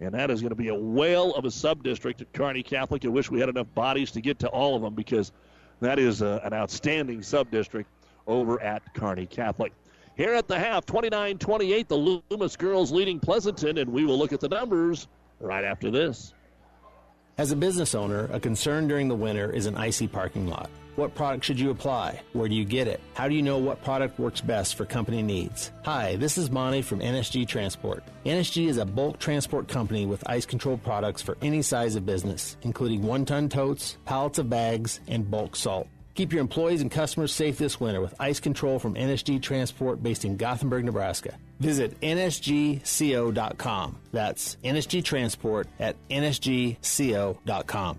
Speaker 2: And that is going to be a whale of a sub district at Kearney Catholic. I wish we had enough bodies to get to all of them because that is a, uh, an outstanding sub district over at Kearney Catholic. Here at the half, 29 28, the Loomis girls leading Pleasanton, and we will look at the numbers right after this.
Speaker 8: As a business owner, a concern during the winter is an icy parking lot. What product should you apply? Where do you get it? How do you know what product works best for company needs? Hi, this is Monty from NSG Transport. NSG is a bulk transport company with ice control products for any size of business, including one ton totes, pallets of bags, and bulk salt. Keep your employees and customers safe this winter with ice control from NSG Transport based in Gothenburg, Nebraska. Visit nsgco.com. That's NSG Transport at nsgco.com.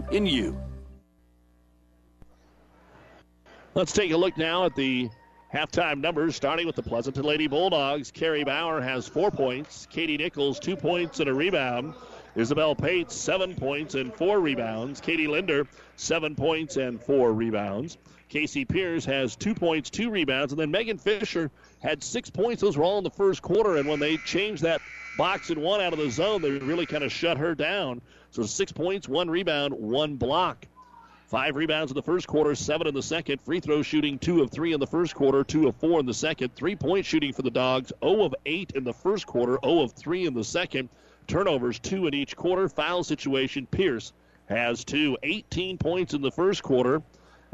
Speaker 9: in you.
Speaker 2: Let's take a look now at the halftime numbers, starting with the Pleasanton Lady Bulldogs. Carrie Bauer has four points, Katie Nichols, two points and a rebound. Isabel Pates, seven points and four rebounds. Katie Linder, seven points and four rebounds. Casey Pierce has two points, two rebounds, and then Megan Fisher had six points. Those were all in the first quarter, and when they changed that box and one out of the zone, they really kind of shut her down. So six points, one rebound, one block. Five rebounds in the first quarter, seven in the second. Free throw shooting, two of three in the first quarter, two of four in the second. Three point shooting for the Dogs, 0 of 8 in the first quarter, 0 of 3 in the second. Turnovers, two in each quarter. Foul situation, Pierce has two. 18 points in the first quarter.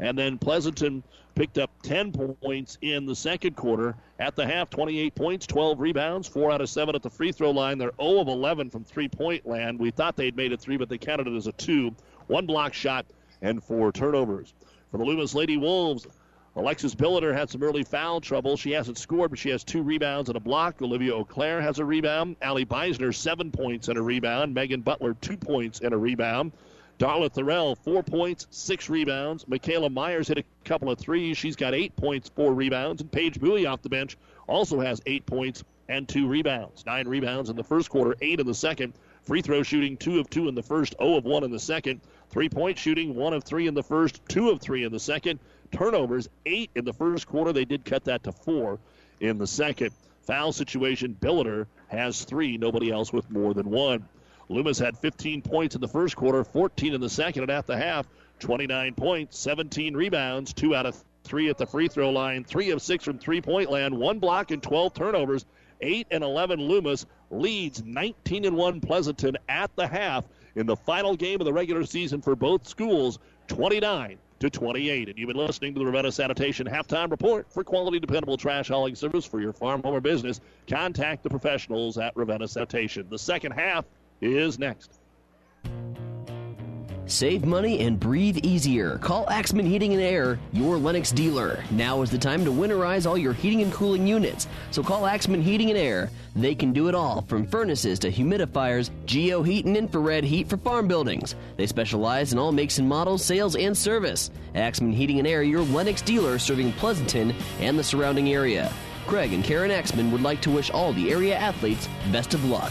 Speaker 2: And then Pleasanton picked up 10 points in the second quarter. At the half, 28 points, 12 rebounds, 4 out of 7 at the free throw line. They're 0 of 11 from three point land. We thought they'd made it 3, but they counted it as a 2. One block shot and four turnovers. For the Loomis Lady Wolves, Alexis Billiter had some early foul trouble. She hasn't scored, but she has two rebounds and a block. Olivia O'Clair has a rebound. Allie Beisner, seven points and a rebound. Megan Butler, two points and a rebound. Darla Thorell, four points, six rebounds. Michaela Myers hit a couple of threes. She's got eight points, four rebounds. And Paige Bowie off the bench also has eight points and two rebounds. Nine rebounds in the first quarter, eight in the second. Free throw shooting, two of two in the first, 0 of one in the second. Three point shooting, one of three in the first, two of three in the second. Turnovers, eight in the first quarter. They did cut that to four in the second. Foul situation, Billiter has three, nobody else with more than one. Loomis had 15 points in the first quarter, 14 in the second, and at the half, 29 points, 17 rebounds, two out of three at the free throw line, three of six from three point land, one block and 12 turnovers. 8 and 11 Loomis leads 19 and 1 Pleasanton at the half in the final game of the regular season for both schools, 29 to 28. And you've been listening to the Ravenna Sanitation halftime report for quality, dependable trash hauling service for your farm, home, or business. Contact the professionals at Ravenna Sanitation. The second half is next.
Speaker 3: Save money and breathe easier. Call Axman Heating and Air, your Lennox dealer. Now is the time to winterize all your heating and cooling units. So call Axman Heating and Air. They can do it all, from furnaces to humidifiers, geo heat and infrared heat for farm buildings. They specialize in all makes and models, sales, and service. Axman Heating and Air, your Lennox dealer serving Pleasanton and the surrounding area. Craig and Karen Axman would like to wish all the area athletes best of luck.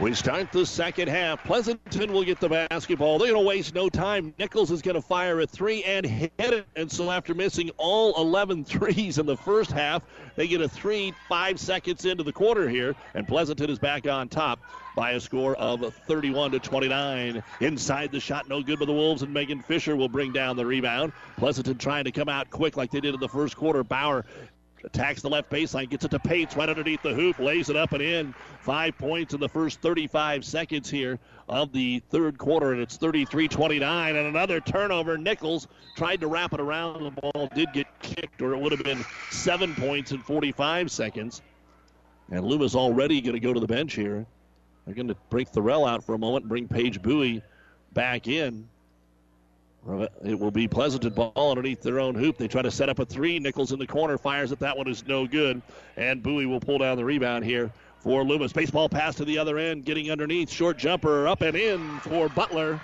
Speaker 2: We start the second half. Pleasanton will get the basketball. They're going to waste no time. Nichols is going to fire a three and hit it. And so after missing all 11 threes in the first half, they get a three five seconds into the quarter here. And Pleasanton is back on top by a score of 31 to 29. Inside the shot, no good by the Wolves, and Megan Fisher will bring down the rebound. Pleasanton trying to come out quick like they did in the first quarter. Bauer Attacks the left baseline, gets it to Pates right underneath the hoop, lays it up and in. Five points in the first 35 seconds here of the third quarter, and it's 33 29. And another turnover. Nichols tried to wrap it around. The ball did get kicked, or it would have been seven points in 45 seconds. And Loomis already going to go to the bench here. They're going to break Thorell out for a moment bring Paige Bowie back in. It will be Pleasanton ball underneath their own hoop. They try to set up a three. Nichols in the corner fires it. That one is no good. And Bowie will pull down the rebound here for Loomis. Baseball pass to the other end, getting underneath. Short jumper up and in for Butler.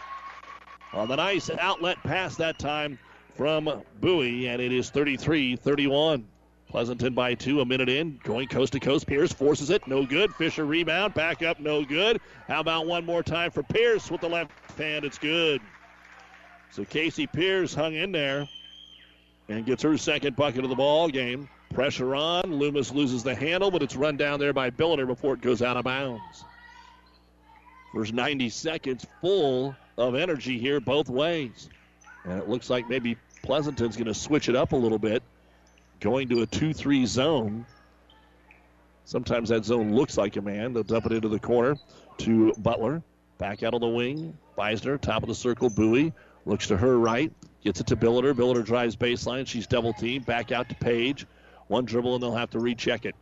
Speaker 2: On the nice outlet pass that time from Bowie, and it is 33 31. Pleasanton by two, a minute in, going coast to coast. Pierce forces it, no good. Fisher rebound, back up, no good. How about one more time for Pierce with the left hand? It's good. So Casey Pierce hung in there and gets her second bucket of the ball game. Pressure on. Loomis loses the handle, but it's run down there by Billiter before it goes out of bounds. First 90 seconds full of energy here both ways. And it looks like maybe Pleasanton's going to switch it up a little bit, going to a 2 3 zone. Sometimes that zone looks like a man. They'll dump it into the corner to Butler. Back out of the wing. Beisner, top of the circle. Bowie Looks to her right, gets it to Billiter. Billiter drives baseline. She's double teamed. Back out to Paige. One dribble, and they'll have to recheck it.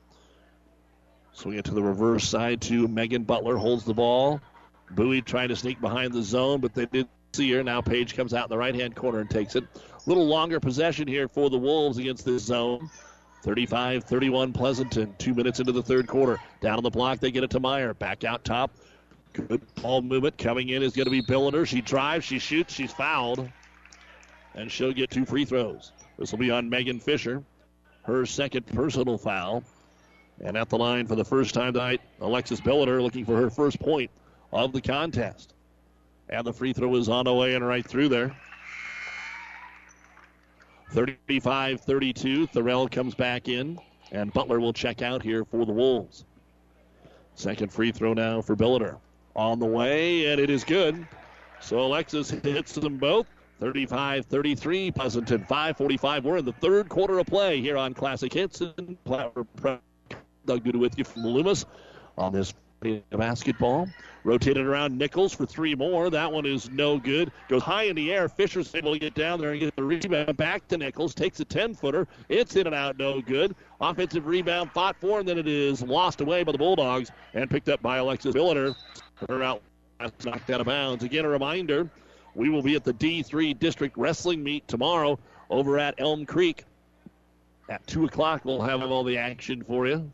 Speaker 2: Swing it to the reverse side to Megan Butler. Holds the ball. Bowie trying to sneak behind the zone, but they did see her. Now Paige comes out in the right hand corner and takes it. A little longer possession here for the Wolves against this zone. 35 31 Pleasanton. Two minutes into the third quarter. Down on the block, they get it to Meyer. Back out top. Good ball movement coming in is going to be Billiter. She drives, she shoots, she's fouled. And she'll get two free throws. This will be on Megan Fisher. Her second personal foul. And at the line for the first time tonight, Alexis Billiter looking for her first point of the contest. And the free throw is on the way and right through there. 35 32. Thorell comes back in, and Butler will check out here for the Wolves. Second free throw now for Billiter on the way, and it is good. So Alexis hits them both. 35 33, Pleasanton 5 45. We're in the third quarter of play here on Classic Hits. And Doug Duda with you from Loomis on this basketball. Rotated around Nichols for three more. That one is no good. Goes high in the air. Fisher's able to get down there and get the rebound. Back to Nichols. Takes a 10 footer. It's in and out. No good. Offensive rebound fought for, and then it is lost away by the Bulldogs and picked up by Alexis Billiter. Her out knocked out of bounds. Again, a reminder we will be at the D3 District Wrestling Meet tomorrow over at Elm Creek. At 2 o'clock, we'll have all the action for you.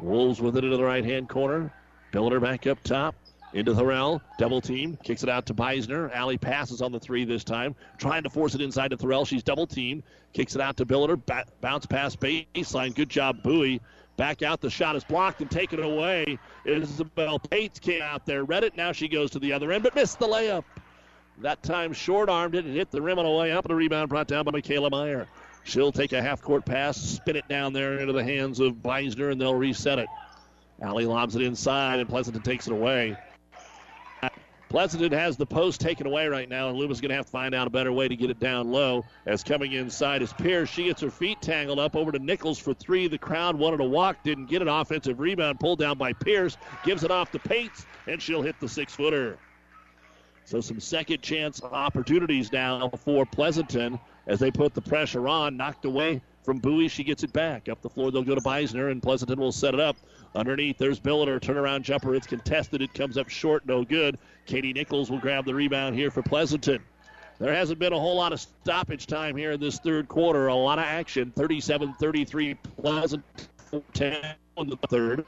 Speaker 2: Wolves with it into the right hand corner. Billiter back up top. Into Thorell. Double team. Kicks it out to Beisner. Allie passes on the three this time. Trying to force it inside to Thorell. She's double teamed. Kicks it out to Billiter. Ba- bounce pass baseline. Good job, Bowie. Back out, the shot is blocked and taken away. Isabel Pates came out there, read it. Now she goes to the other end, but missed the layup. That time short armed it and hit the rim on the way up. And a rebound brought down by Michaela Meyer. She'll take a half court pass, spin it down there into the hands of Beisner, and they'll reset it. Allie lobs it inside, and Pleasanton takes it away. Pleasanton has the post taken away right now, and Loomis going to have to find out a better way to get it down low. As coming inside is Pierce. She gets her feet tangled up over to Nichols for three. The crowd wanted a walk, didn't get an offensive rebound. Pulled down by Pierce. Gives it off to Pates, and she'll hit the six footer. So some second chance opportunities now for Pleasanton as they put the pressure on. Knocked away from Bowie. She gets it back. Up the floor, they'll go to Beisner, and Pleasanton will set it up. Underneath, there's Billiter. Turnaround jumper. It's contested. It comes up short. No good. Katie Nichols will grab the rebound here for Pleasanton. There hasn't been a whole lot of stoppage time here in this third quarter. A lot of action. 37 33 Pleasanton 10 in the third.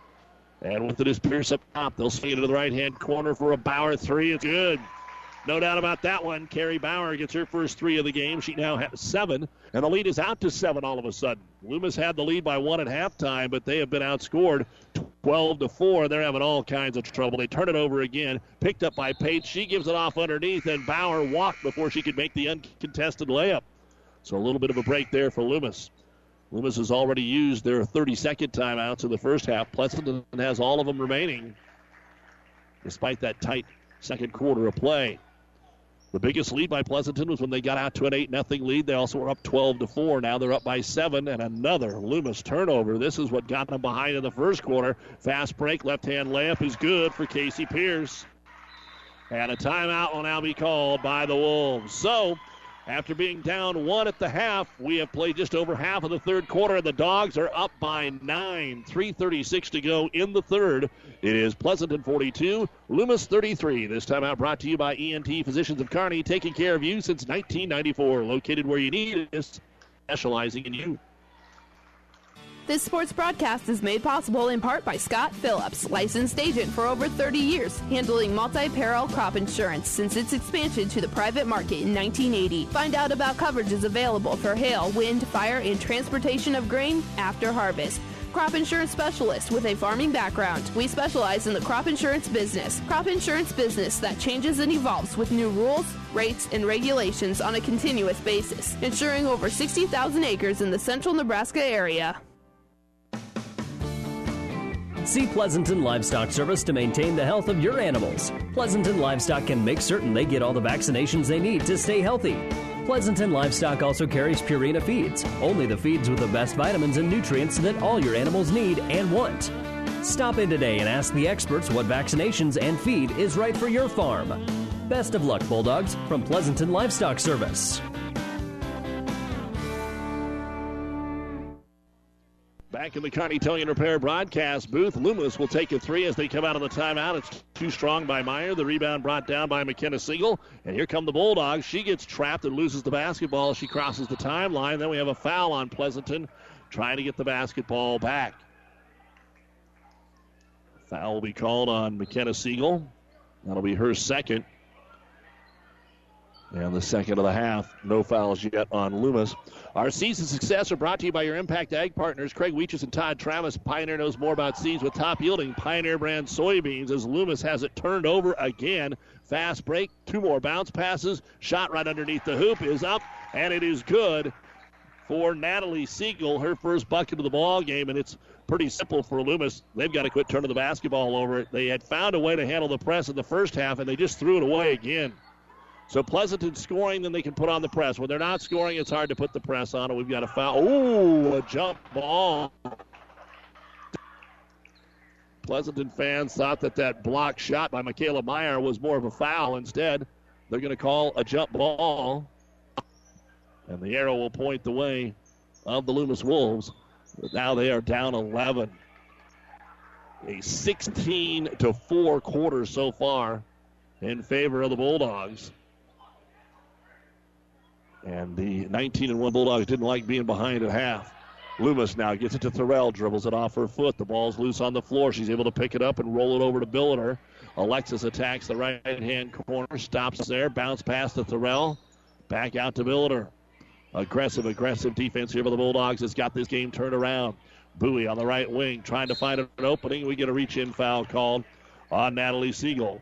Speaker 2: And with it is Pierce up top. They'll swing it to the right hand corner for a Bauer three. It's good. No doubt about that one. Carrie Bauer gets her first three of the game. She now has seven, and the lead is out to seven all of a sudden. Loomis had the lead by one at halftime, but they have been outscored 12 to 4. They're having all kinds of trouble. They turn it over again. Picked up by Pate. She gives it off underneath, and Bauer walked before she could make the uncontested layup. So a little bit of a break there for Loomis. Loomis has already used their 32nd timeouts in the first half. Pleasanton has all of them remaining, despite that tight second quarter of play. The biggest lead by Pleasanton was when they got out to an 8 0 lead. They also were up 12 to 4. Now they're up by 7 and another Loomis turnover. This is what got them behind in the first quarter. Fast break, left hand layup is good for Casey Pierce. And a timeout will now be called by the Wolves. So after being down one at the half, we have played just over half of the third quarter. And the Dogs are up by nine. 3.36 to go in the third. It is Pleasanton 42, Loomis 33. This time out brought to you by ENT Physicians of Kearney, taking care of you since 1994. Located where you need us, specializing in you.
Speaker 4: This sports broadcast is made possible in part by Scott Phillips, licensed agent for over 30 years, handling multi-peril crop insurance since its expansion to the private market in 1980. Find out about coverages available for hail, wind, fire, and transportation of grain after harvest crop insurance specialist with a farming background. We specialize in the crop insurance business. Crop insurance business that changes and evolves with new rules, rates, and regulations on a continuous basis, insuring over 60,000 acres in the central Nebraska area.
Speaker 5: See Pleasanton Livestock Service to maintain the health of your animals. Pleasanton Livestock can make certain they get all the vaccinations they need to stay healthy. Pleasanton Livestock also carries Purina feeds, only the feeds with the best vitamins and nutrients that all your animals need and want. Stop in today and ask the experts what vaccinations and feed is right for your farm. Best of luck, Bulldogs, from Pleasanton Livestock Service.
Speaker 2: Back in the Kearney Towing Repair broadcast booth, Loomis will take a three as they come out of the timeout. It's too strong by Meyer. The rebound brought down by McKenna Siegel. And here come the Bulldogs. She gets trapped and loses the basketball. She crosses the timeline. Then we have a foul on Pleasanton trying to get the basketball back. Foul will be called on McKenna Siegel. That'll be her second. And the second of the half. No fouls yet on Loomis. Our season success are brought to you by your Impact Ag partners, Craig Weeches and Todd Travis. Pioneer knows more about seeds with top yielding Pioneer brand soybeans as Loomis has it turned over again. Fast break, two more bounce passes. Shot right underneath the hoop is up, and it is good for Natalie Siegel, her first bucket of the ball game, and it's pretty simple for Loomis. They've got to quit turning the basketball over. They had found a way to handle the press in the first half, and they just threw it away again. So Pleasanton scoring, then they can put on the press. When they're not scoring, it's hard to put the press on it. We've got a foul. Ooh, a jump ball. Pleasanton fans thought that that block shot by Michaela Meyer was more of a foul. Instead, they're going to call a jump ball. And the arrow will point the way of the Loomis Wolves. But now they are down 11. A 16 to 4 quarter so far in favor of the Bulldogs. And the 19 and 1 Bulldogs didn't like being behind at half. Loomis now gets it to Thorell, dribbles it off her foot. The ball's loose on the floor. She's able to pick it up and roll it over to Billiter. Alexis attacks the right hand corner, stops there, bounce pass to Thorell, back out to Billiter. Aggressive, aggressive defense here for the Bulldogs It's got this game turned around. Bowie on the right wing trying to find an opening. We get a reach in foul called on Natalie Siegel.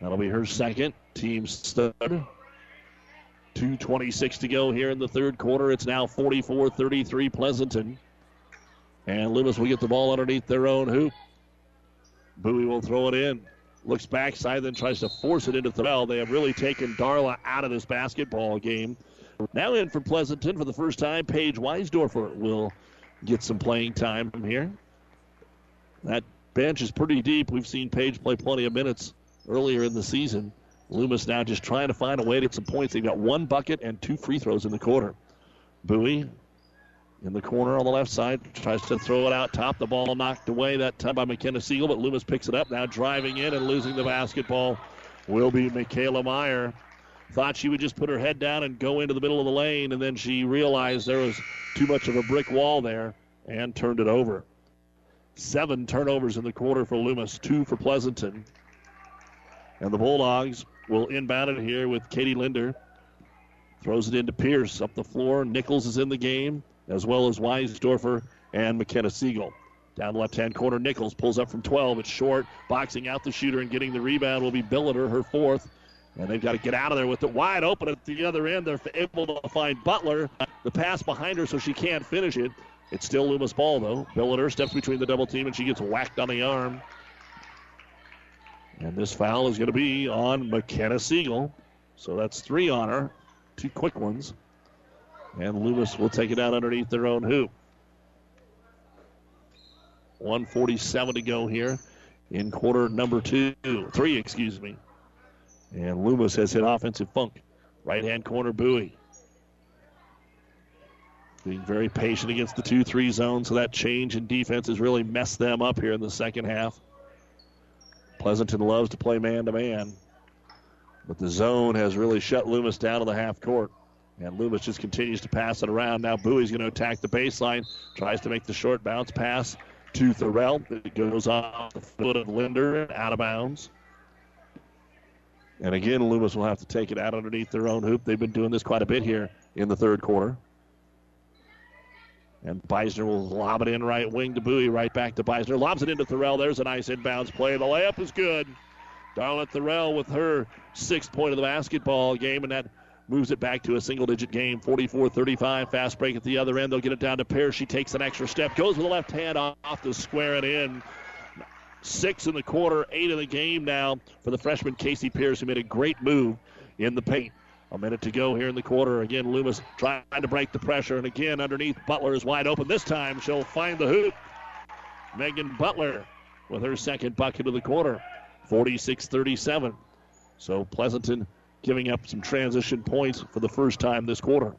Speaker 2: That'll be her second. Team stud. 2.26 to go here in the third quarter. It's now 44 33 Pleasanton. And Loomis will get the ball underneath their own hoop. Bowie will throw it in. Looks backside, then tries to force it into Thorell. They have really taken Darla out of this basketball game. Now in for Pleasanton for the first time, Paige Weisdorfer will get some playing time from here. That bench is pretty deep. We've seen Paige play plenty of minutes earlier in the season. Loomis now just trying to find a way to get some points. They've got one bucket and two free throws in the quarter. Bowie in the corner on the left side tries to throw it out top. The ball knocked away that time by McKenna Siegel, but Loomis picks it up now, driving in and losing the basketball. Will be Michaela Meyer. Thought she would just put her head down and go into the middle of the lane, and then she realized there was too much of a brick wall there and turned it over. Seven turnovers in the quarter for Loomis, two for Pleasanton. And the Bulldogs will inbound it here with Katie Linder. Throws it into Pierce up the floor. Nichols is in the game, as well as Weisdorfer and McKenna Siegel. Down left hand corner, Nichols pulls up from 12. It's short. Boxing out the shooter and getting the rebound will be Billiter, her fourth. And they've got to get out of there with it wide open at the other end. They're able to find Butler. The pass behind her so she can't finish it. It's still Loomis ball, though. Billiter steps between the double team and she gets whacked on the arm. And this foul is going to be on McKenna Siegel. So that's three on her, two quick ones. And Loomis will take it out underneath their own hoop. 147 to go here in quarter number two, three, excuse me. And Loomis has hit offensive funk. Right hand corner, Bowie. Being very patient against the 2 3 zone, so that change in defense has really messed them up here in the second half. Pleasanton loves to play man to man, but the zone has really shut Loomis down to the half court. And Loomis just continues to pass it around. Now Bowie's going to attack the baseline, tries to make the short bounce pass to Thorell. It goes off the foot of Linder and out of bounds. And again, Loomis will have to take it out underneath their own hoop. They've been doing this quite a bit here in the third quarter. And Beisner will lob it in right wing to Bowie, right back to Beisner. Lobs it into Thorell. There's a nice inbounds play. The layup is good. Darla Thorell with her sixth point of the basketball game, and that moves it back to a single digit game. 44 35. Fast break at the other end. They'll get it down to Pierce. She takes an extra step, goes with the left hand off to square it in. Six in the quarter, eight in the game now for the freshman Casey Pierce, who made a great move in the paint. A minute to go here in the quarter. Again, Loomis trying to break the pressure. And again, underneath, Butler is wide open. This time, she'll find the hoop. Megan Butler with her second bucket of the quarter. 46 37. So Pleasanton giving up some transition points for the first time this quarter.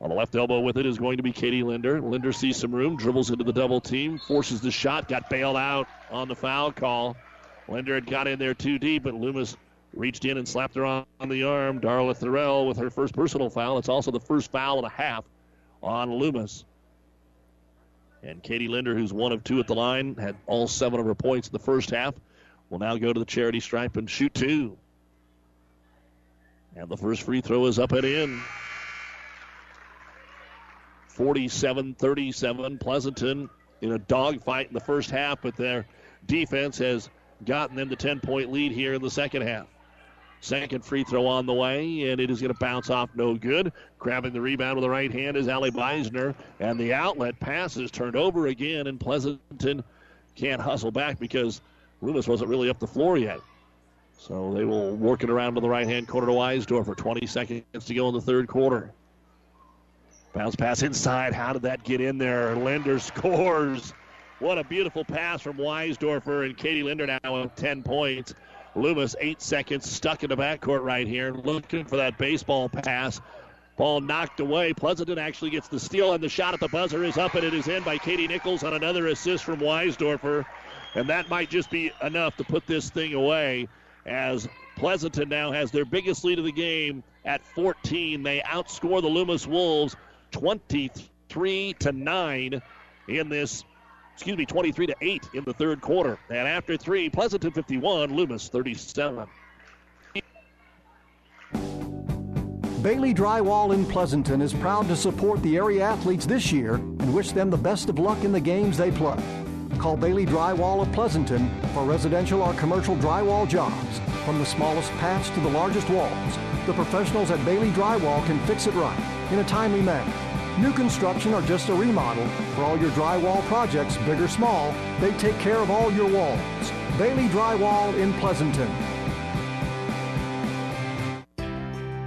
Speaker 2: On the left elbow with it is going to be Katie Linder. Linder sees some room, dribbles into the double team, forces the shot, got bailed out on the foul call. Linder had got in there too deep, but Loomis reached in and slapped her on, the arm. Darla Thorell with her first personal foul. It's also the first foul and a half on Loomis. And Katie Linder, who's one of two at the line, had all seven of her points in the first half, will now go to the charity stripe and shoot two. And the first free throw is up and in. 47 37. Pleasanton in a dogfight in the first half, but their defense has gotten them the 10 point lead here in the second half. Second free throw on the way, and it is going to bounce off no good. Grabbing the rebound with the right hand is Allie Beisner, and the outlet pass is turned over again, and Pleasanton can't hustle back because Loomis wasn't really up the floor yet. So they will work it around to the right hand corner to Weisdorfer 20 seconds to go in the third quarter. Bounce pass inside. How did that get in there? Linder scores. What a beautiful pass from Weisdorfer and Katie Linder now with 10 points. Loomis, eight seconds, stuck in the backcourt right here, looking for that baseball pass. Ball knocked away. Pleasanton actually gets the steal, and the shot at the buzzer is up, and it is in by Katie Nichols on another assist from Weisdorfer. And that might just be enough to put this thing away as Pleasanton now has their biggest lead of the game at 14. They outscore the Loomis Wolves 23 to 9 in this excuse me 23 to 8 in the third quarter and after 3 Pleasanton 51 Loomis 37
Speaker 6: Bailey Drywall in Pleasanton is proud to support the area athletes this year and wish them the best of luck in the games they play. Call Bailey Drywall of Pleasanton for residential or commercial drywall jobs. From the smallest patch to the largest walls, the professionals at Bailey Drywall can fix it right in a timely manner. New construction or just a remodel, for all your drywall projects, big or small, they take care of all your walls. Bailey Drywall in Pleasanton.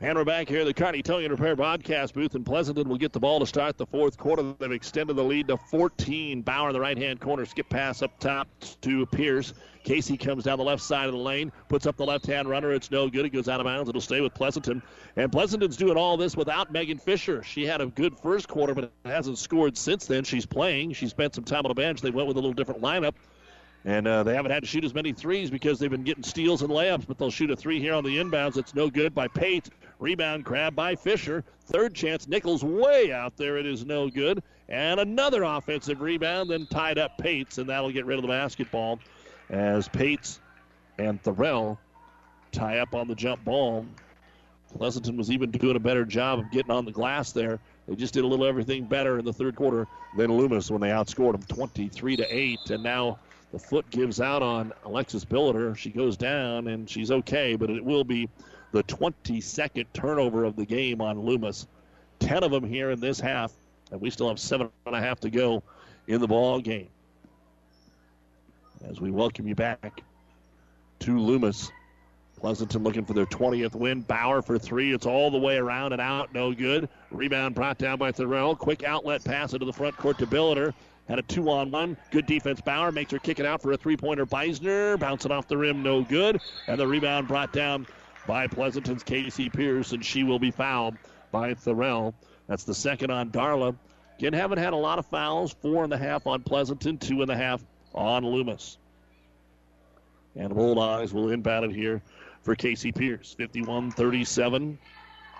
Speaker 2: And we're back here at the Kearney Towing and Repair broadcast booth, and Pleasanton will get the ball to start the fourth quarter. They've extended the lead to 14. Bauer in the right-hand corner, skip pass up top to Pierce. Casey comes down the left side of the lane, puts up the left-hand runner. It's no good. It goes out of bounds. It'll stay with Pleasanton. And Pleasanton's doing all this without Megan Fisher. She had a good first quarter, but hasn't scored since then. She's playing. She spent some time on the bench. They went with a little different lineup. And uh, they haven't had to shoot as many threes because they've been getting steals and layups, but they'll shoot a three here on the inbounds. It's no good by Pate. Rebound grab by Fisher. Third chance. Nichols way out there. It is no good. And another offensive rebound, then tied up Pates, and that'll get rid of the basketball as Pates and Thorell tie up on the jump ball. Pleasanton was even doing a better job of getting on the glass there. They just did a little everything better in the third quarter than Loomis when they outscored them 23 to 8. And now the foot gives out on Alexis Billiter. She goes down and she's okay, but it will be the 22nd turnover of the game on Loomis. 10 of them here in this half, and we still have seven and a half to go in the ball game. As we welcome you back to Loomis. Pleasanton looking for their 20th win. Bauer for three. It's all the way around and out. No good. Rebound brought down by Thorell. Quick outlet pass into the front court to Billiter. Had a two on one. Good defense. Bauer makes her kick it out for a three pointer. Beisner bouncing off the rim. No good. And the rebound brought down by Pleasanton's Casey Pierce, and she will be fouled by Thorell. That's the second on Darla. Again, haven't had a lot of fouls. Four and a half on Pleasanton, two and a half on Loomis. And Bulldogs will inbound it here for Casey Pierce. 51 37,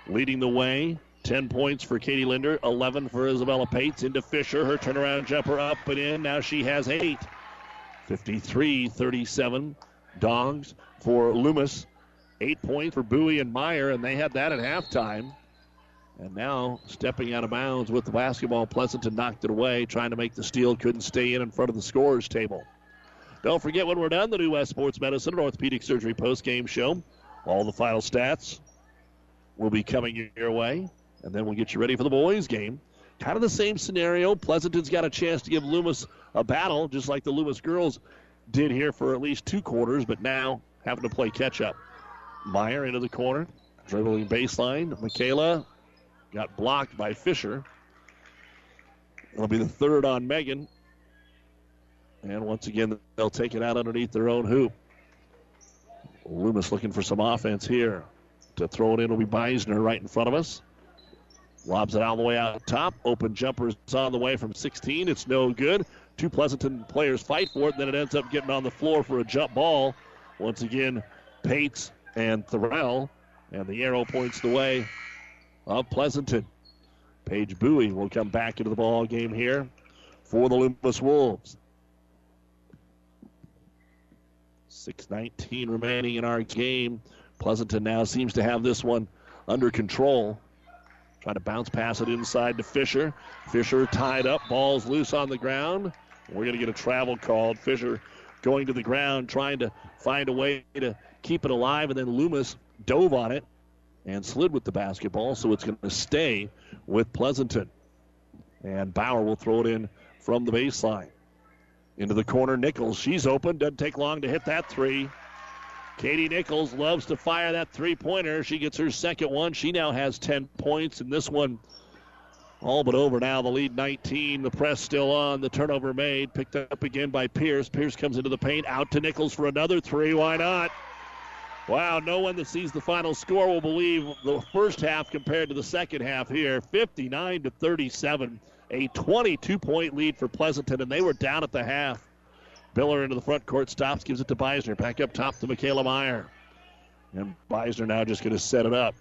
Speaker 2: leading the way. 10 points for Katie Linder, 11 for Isabella Pates. Into Fisher, her turnaround jumper up and in. Now she has eight. 53 37. Dogs for Loomis. Eight points for Bowie and Meyer, and they had that at halftime. And now stepping out of bounds with the basketball, Pleasanton knocked it away, trying to make the steal, couldn't stay in in front of the scorers table. Don't forget when we're done, the New West Sports Medicine and Orthopedic Surgery post-game show. All the final stats will be coming your way, and then we'll get you ready for the boys' game. Kind of the same scenario. Pleasanton's got a chance to give Loomis a battle, just like the Loomis girls did here for at least two quarters, but now having to play catch up. Meyer into the corner, dribbling baseline. Michaela got blocked by Fisher. It'll be the third on Megan. And once again, they'll take it out underneath their own hoop. Loomis looking for some offense here. To throw it in will be Beisner right in front of us. Lobs it all the way out top. Open jumpers on the way from 16. It's no good. Two Pleasanton players fight for it. and Then it ends up getting on the floor for a jump ball. Once again, Pates and Thorell. And the arrow points the way of Pleasanton. Paige Bowie will come back into the ball game here for the Loomis Wolves. 6.19 remaining in our game. Pleasanton now seems to have this one under control. Trying to bounce pass it inside to Fisher. Fisher tied up, balls loose on the ground. We're going to get a travel called. Fisher going to the ground, trying to find a way to keep it alive, and then Loomis dove on it and slid with the basketball, so it's going to stay with Pleasanton. And Bauer will throw it in from the baseline. Into the corner, Nichols. She's open. Doesn't take long to hit that three. Katie Nichols loves to fire that three pointer. She gets her second one. She now has 10 points, and this one all but over now. The lead 19. The press still on. The turnover made. Picked up again by Pierce. Pierce comes into the paint. Out to Nichols for another three. Why not? Wow, no one that sees the final score will believe the first half compared to the second half here. 59 to 37, a 22 point lead for Pleasanton, and they were down at the half. Biller into the front court stops, gives it to Beisner. Back up top to Michaela Meyer. And Beisner now just going to set it up.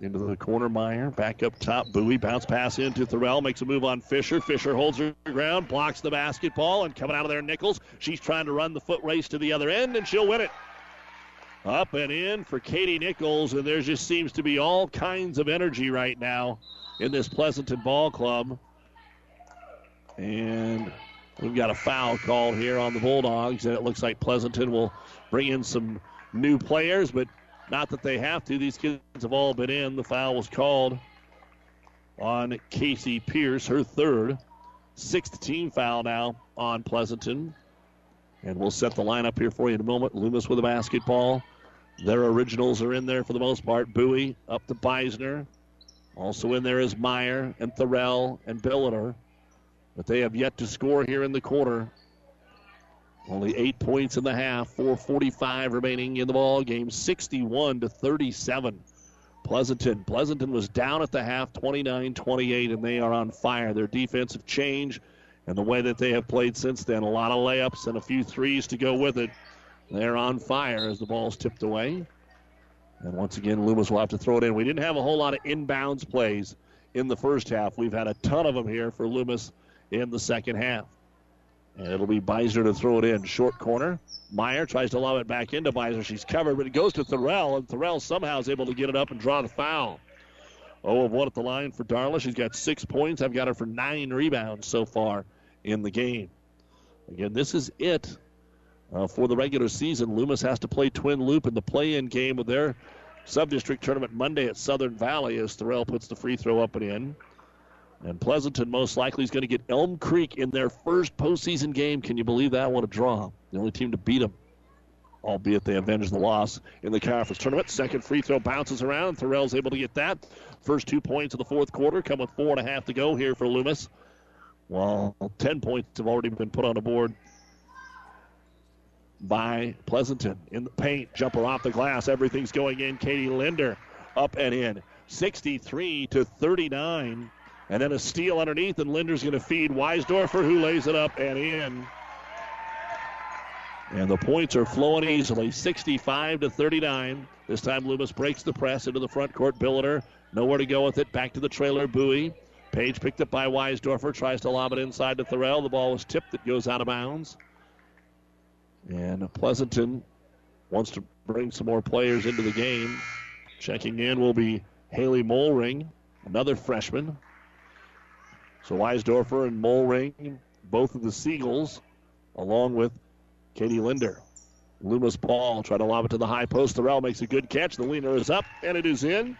Speaker 2: Into the corner, Meyer. Back up top, Bowie. Bounce pass into Thorell. Makes a move on Fisher. Fisher holds her ground, blocks the basketball, and coming out of there, Nichols. She's trying to run the foot race to the other end, and she'll win it. Up and in for Katie Nichols, and there just seems to be all kinds of energy right now in this Pleasanton ball club. And we've got a foul call here on the Bulldogs, and it looks like Pleasanton will bring in some new players, but not that they have to. These kids have all been in. The foul was called on Casey Pierce, her third. Sixth team foul now on Pleasanton. And we'll set the lineup here for you in a moment. Loomis with a basketball. Their originals are in there for the most part. Bowie up to Beisner. Also in there is Meyer and Thorell and Billiter. But they have yet to score here in the quarter. Only eight points in the half, 4:45 remaining in the ball game, 61 to 37. Pleasanton. Pleasanton was down at the half, 29-28, and they are on fire. Their defensive change and the way that they have played since then, a lot of layups and a few threes to go with it. They're on fire as the ball's tipped away. And once again, Loomis will have to throw it in. We didn't have a whole lot of inbounds plays in the first half. We've had a ton of them here for Loomis in the second half. And it'll be Beisner to throw it in. Short corner. Meyer tries to lob it back into Beisner. She's covered, but it goes to Thorell, and Thorell somehow is able to get it up and draw the foul. Oh, of 1 at the line for Darla. She's got six points. I've got her for nine rebounds so far in the game. Again, this is it uh, for the regular season. Loomis has to play Twin Loup in the play-in game of their sub-district tournament Monday at Southern Valley as Thorell puts the free throw up and in. And Pleasanton most likely is going to get Elm Creek in their first postseason game. Can you believe that? What a draw. The only team to beat them, albeit they avenged the loss in the conference tournament. Second free throw bounces around. Thorell's able to get that. First two points of the fourth quarter come with four and a half to go here for Loomis. Well, 10 points have already been put on the board by Pleasanton. In the paint, jumper off the glass. Everything's going in. Katie Linder up and in. 63 to 39. And then a steal underneath, and Linder's going to feed Weisdorfer, who lays it up and in. And the points are flowing easily, 65 to 39. This time Loomis breaks the press into the front court. Billiter, nowhere to go with it. Back to the trailer, Bowie. Paige picked up by Weisdorfer, tries to lob it inside to Thorell. The ball was tipped, it goes out of bounds. And Pleasanton wants to bring some more players into the game. Checking in will be Haley Molring, another freshman. So Weisdorfer and Molring, both of the Seagulls, along with Katie Linder. Loomis ball, try to lob it to the high post. Thorell makes a good catch. The leaner is up, and it is in.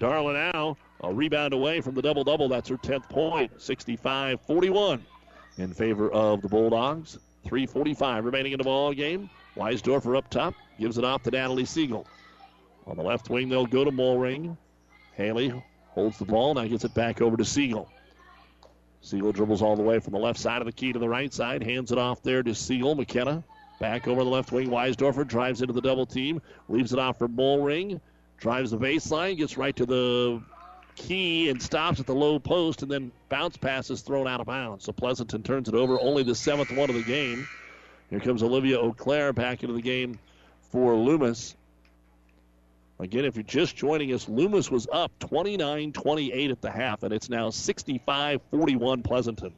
Speaker 2: Darla now a rebound away from the double double. That's her 10th point. 65 41 in favor of the Bulldogs. 3.45 remaining in the ball game. Weisdorfer up top, gives it off to Natalie Siegel. On the left wing, they'll go to Molring. Haley holds the ball, now gets it back over to Siegel. Siegel dribbles all the way from the left side of the key to the right side, hands it off there to Siegel. McKenna back over the left wing. Weisdorfer drives into the double team, leaves it off for Molring, drives the baseline, gets right to the key and stops at the low post, and then bounce pass is thrown out of bounds. So Pleasanton turns it over, only the seventh one of the game. Here comes Olivia O'Clair back into the game for Loomis. Again, if you're just joining us, Loomis was up 29 28 at the half, and it's now 65 41 Pleasanton.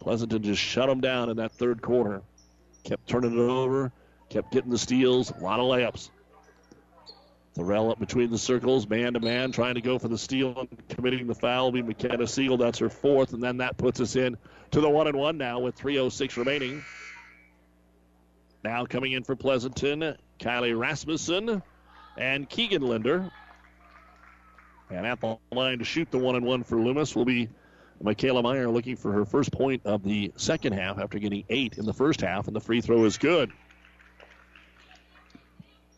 Speaker 2: Pleasanton just shut them down in that third quarter. Kept turning it over, kept getting the steals, a lot of layups. Thorell up between the circles, man to man, trying to go for the steal and committing the foul. Be McKenna Siegel. That's her fourth, and then that puts us in to the one and one now with 3:06 remaining. Now coming in for Pleasanton, Kylie Rasmussen and Keegan Linder. And at the line to shoot the one and one for Loomis will be Michaela Meyer looking for her first point of the second half after getting eight in the first half, and the free throw is good.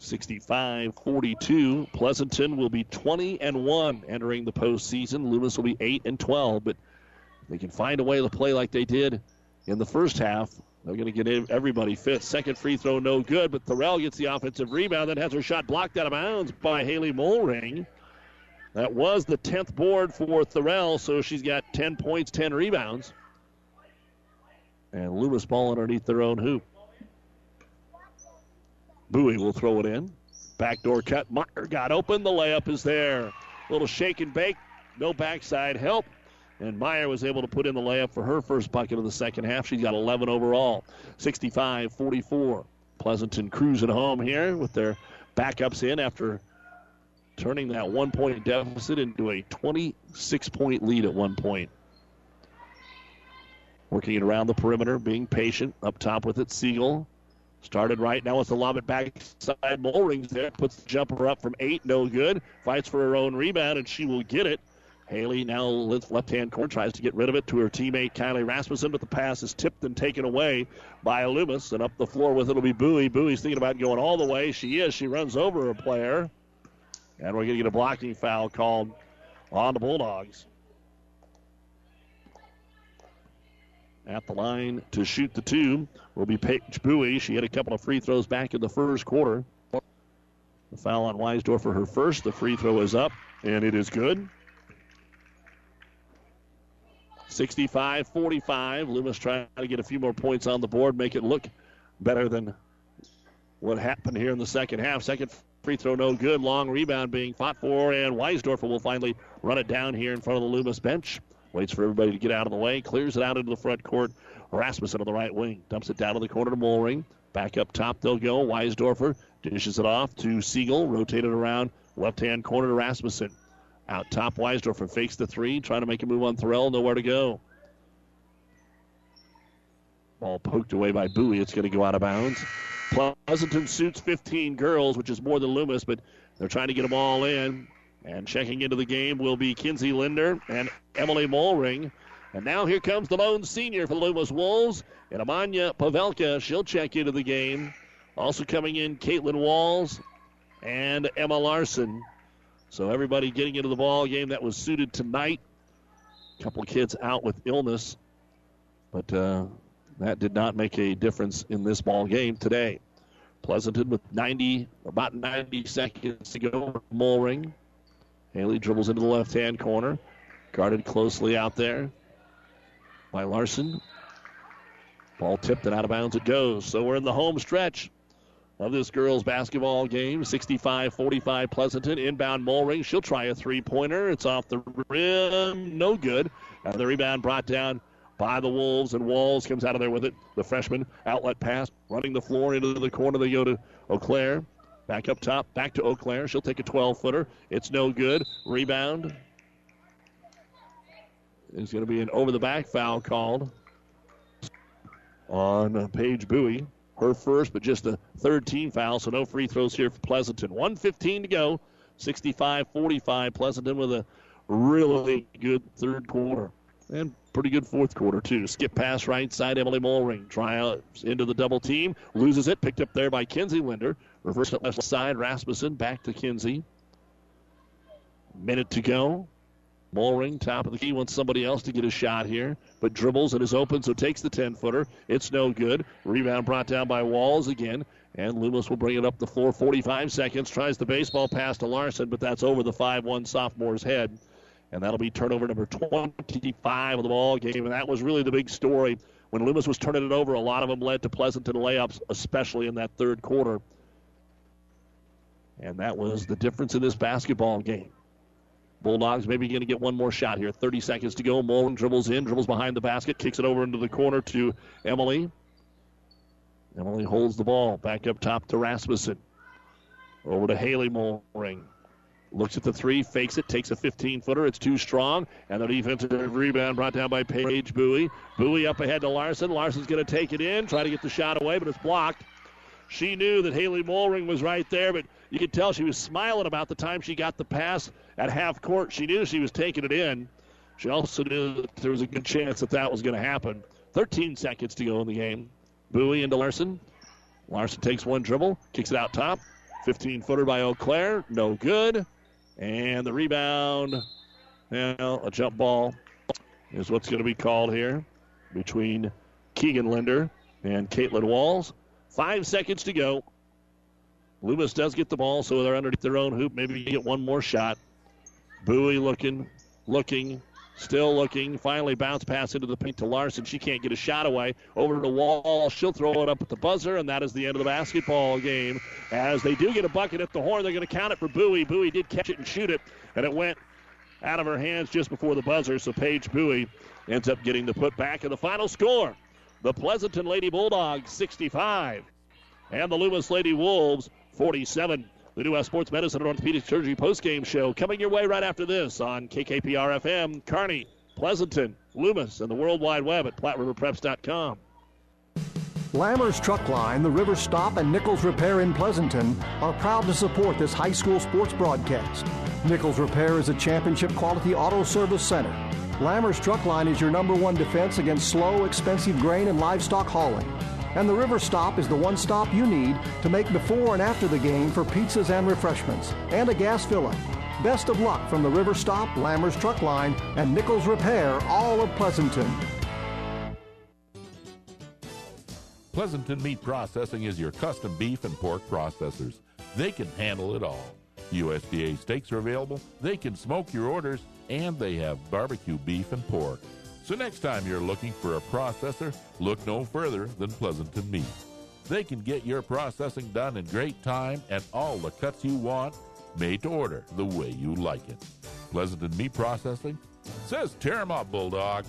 Speaker 2: 65 42. Pleasanton will be 20 and 1 entering the postseason. Loomis will be 8 and 12, but they can find a way to play like they did in the first half. They're going to get everybody fifth. Second free throw, no good, but Thorell gets the offensive rebound, then has her shot blocked out of bounds by Haley Molring. That was the 10th board for Thorell, so she's got 10 points, 10 rebounds. And Loomis ball underneath their own hoop. Bowie will throw it in. Backdoor cut. Meyer got open. The layup is there. Little shake and bake. No backside help. And Meyer was able to put in the layup for her first bucket of the second half. She's got 11 overall. 65 44. Pleasanton cruising home here with their backups in after turning that one point deficit into a 26 point lead at one point. Working it around the perimeter, being patient. Up top with it, Siegel. Started right now. It's the lob it backside. Molring's there. Puts the jumper up from eight. No good. Fights for her own rebound, and she will get it. Haley now left hand corner tries to get rid of it to her teammate Kylie Rasmussen, but the pass is tipped and taken away by Loomis. And up the floor with it will be Bowie. Bowie's thinking about going all the way. She is. She runs over a player. And we're going to get a blocking foul called on the Bulldogs. At the line to shoot the two will be Paige Bowie. She had a couple of free throws back in the first quarter. The foul on Weisdorfer, her first. The free throw is up, and it is good. 65 45. Loomis trying to get a few more points on the board, make it look better than what happened here in the second half. Second free throw, no good. Long rebound being fought for, and Weisdorfer will finally run it down here in front of the Loomis bench. Waits for everybody to get out of the way, clears it out into the front court. Rasmussen on the right wing dumps it down to the corner to Molring. Back up top they'll go. Weisdorfer dishes it off to Siegel, rotated around left hand corner to Rasmussen. Out top, Weisdorfer fakes the three, trying to make a move on Thorell, nowhere to go. Ball poked away by Bowie. It's going to go out of bounds. Pleasanton suits 15 girls, which is more than Loomis, but they're trying to get them all in. And checking into the game will be Kinsey Linder and Emily Molring. And now here comes the lone senior for the Loomis Wolves, and Amanya Pavelka. She'll check into the game. Also coming in, Caitlin Walls and Emma Larson. So everybody getting into the ball game that was suited tonight. A couple kids out with illness, but uh, that did not make a difference in this ball game today. Pleasanton with 90, about 90 seconds to go. Molring. Haley dribbles into the left hand corner. Guarded closely out there by Larson. Ball tipped and out of bounds it goes. So we're in the home stretch of this girls' basketball game. 65 45 Pleasanton. Inbound Molring. She'll try a three pointer. It's off the rim. No good. And the rebound brought down by the Wolves, and Walls comes out of there with it. The freshman outlet pass running the floor into the corner. They go to Eau Claire. Back up top, back to Eau Claire. She'll take a 12 footer. It's no good. Rebound. Is going to be an over the back foul called on Paige Bowie. Her first, but just a third team foul, so no free throws here for Pleasanton. 115 to go. 65 45. Pleasanton with a really good third quarter. And pretty good fourth quarter, too. Skip pass right side, Emily Molring. Try out into the double team. Loses it. Picked up there by Kinsey Linder. Reverse it left side. Rasmussen back to Kinsey. Minute to go. Molring, top of the key, wants somebody else to get a shot here, but dribbles and is open, so takes the 10 footer. It's no good. Rebound brought down by Walls again, and Loomis will bring it up the floor. 45 seconds. Tries the baseball pass to Larson, but that's over the 5 1 sophomore's head. And that'll be turnover number 25 of the ball game. And that was really the big story. When Loomis was turning it over, a lot of them led to Pleasanton layups, especially in that third quarter. And that was the difference in this basketball game. Bulldogs maybe going to get one more shot here. 30 seconds to go. Mullen dribbles in, dribbles behind the basket, kicks it over into the corner to Emily. Emily holds the ball back up top to Rasmussen. Over to Haley Molring. Looks at the three, fakes it, takes a 15 footer. It's too strong. And the defensive rebound brought down by Paige Bowie. Bowie up ahead to Larson. Larson's going to take it in, try to get the shot away, but it's blocked. She knew that Haley Molring was right there, but you could tell she was smiling about the time she got the pass at half court. She knew she was taking it in. She also knew there was a good chance that that was going to happen. 13 seconds to go in the game. Bowie into Larson. Larson takes one dribble, kicks it out top. 15 footer by Eau Claire. No good. And the rebound, know, a jump ball is what's going to be called here between Keegan Linder and Caitlin Walls. Five seconds to go. Loomis does get the ball, so they're underneath their own hoop. Maybe get one more shot. Bowie looking, looking, still looking. Finally, bounce pass into the paint to Larson. She can't get a shot away. Over to the wall. She'll throw it up at the buzzer, and that is the end of the basketball game. As they do get a bucket at the horn, they're going to count it for Bowie. Bowie did catch it and shoot it, and it went out of her hands just before the buzzer. So Paige Bowie ends up getting the put back. And the final score the Pleasanton Lady Bulldogs 65, and the Loomis Lady Wolves 47. The New West Sports Medicine and Orthopedic Surgery postgame show coming your way right after this on KKPR FM, Kearney, Pleasanton, Loomis, and the World Wide Web at PlatteRiverPreps.com.
Speaker 6: Lammers Truck Line, the River Stop, and Nichols Repair in Pleasanton are proud to support this high school sports broadcast. Nichols Repair is a championship quality auto service center. Lammers Truck Line is your number one defense against slow, expensive grain and livestock hauling. And the River Stop is the one stop you need to make before and after the game for pizzas and refreshments and a gas fill up. Best of luck from the River Stop, Lammers Truck Line, and Nichols Repair, all of Pleasanton.
Speaker 7: Pleasanton Meat Processing is your custom beef and pork processors. They can handle it all. USDA steaks are available, they can smoke your orders, and they have barbecue beef and pork. So next time you're looking for a processor, look no further than Pleasanton Meat. They can get your processing done in great time and all the cuts you want, made to order the way you like it. Pleasanton Meat Processing says tear 'em up, Bulldogs.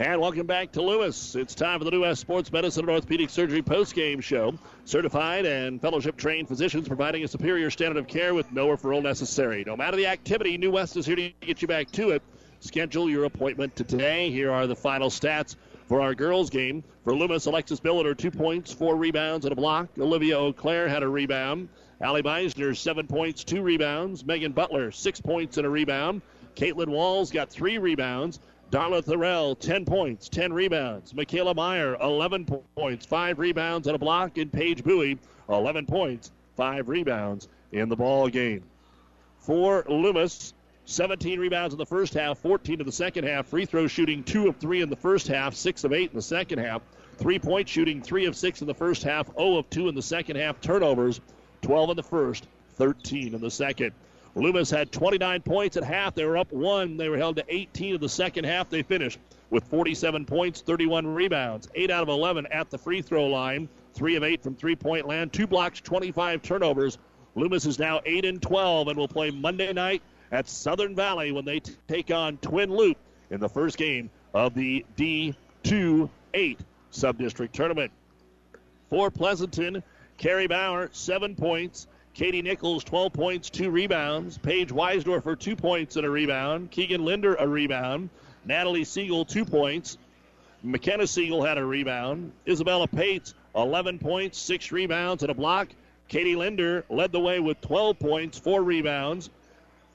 Speaker 2: And welcome back to Loomis. It's time for the New West Sports Medicine and Orthopedic Surgery post-game show. Certified and fellowship trained physicians providing a superior standard of care with no referral necessary. No matter the activity, New West is here to get you back to it. Schedule your appointment to today. Here are the final stats for our girls' game. For Loomis, Alexis Billiter, two points, four rebounds, and a block. Olivia O'Clair had a rebound. Allie Meisner, seven points, two rebounds. Megan Butler, six points and a rebound. Caitlin Walls got three rebounds. Darla Thorell, 10 points, 10 rebounds. Michaela Meyer, 11 points, 5 rebounds and a block. And Paige Bowie, 11 points, 5 rebounds in the ball game. For Loomis, 17 rebounds in the first half, 14 in the second half. Free throw shooting 2 of 3 in the first half, 6 of 8 in the second half. Three point shooting 3 of 6 in the first half, 0 of 2 in the second half. Turnovers 12 in the first, 13 in the second. Loomis had 29 points at half. They were up one. They were held to 18 in the second half. They finished with 47 points, 31 rebounds, 8 out of 11 at the free throw line, 3 of 8 from three point land, 2 blocks, 25 turnovers. Loomis is now 8 and 12 and will play Monday night at Southern Valley when they t- take on Twin Loup in the first game of the D2 8 sub-district tournament. For Pleasanton, Carrie Bauer, 7 points, Katie Nichols, 12 points, two rebounds. Paige Weisdorfer, two points and a rebound. Keegan Linder, a rebound. Natalie Siegel, two points. McKenna Siegel had a rebound. Isabella Pates, 11 points, six rebounds, and a block. Katie Linder led the way with 12 points, four rebounds.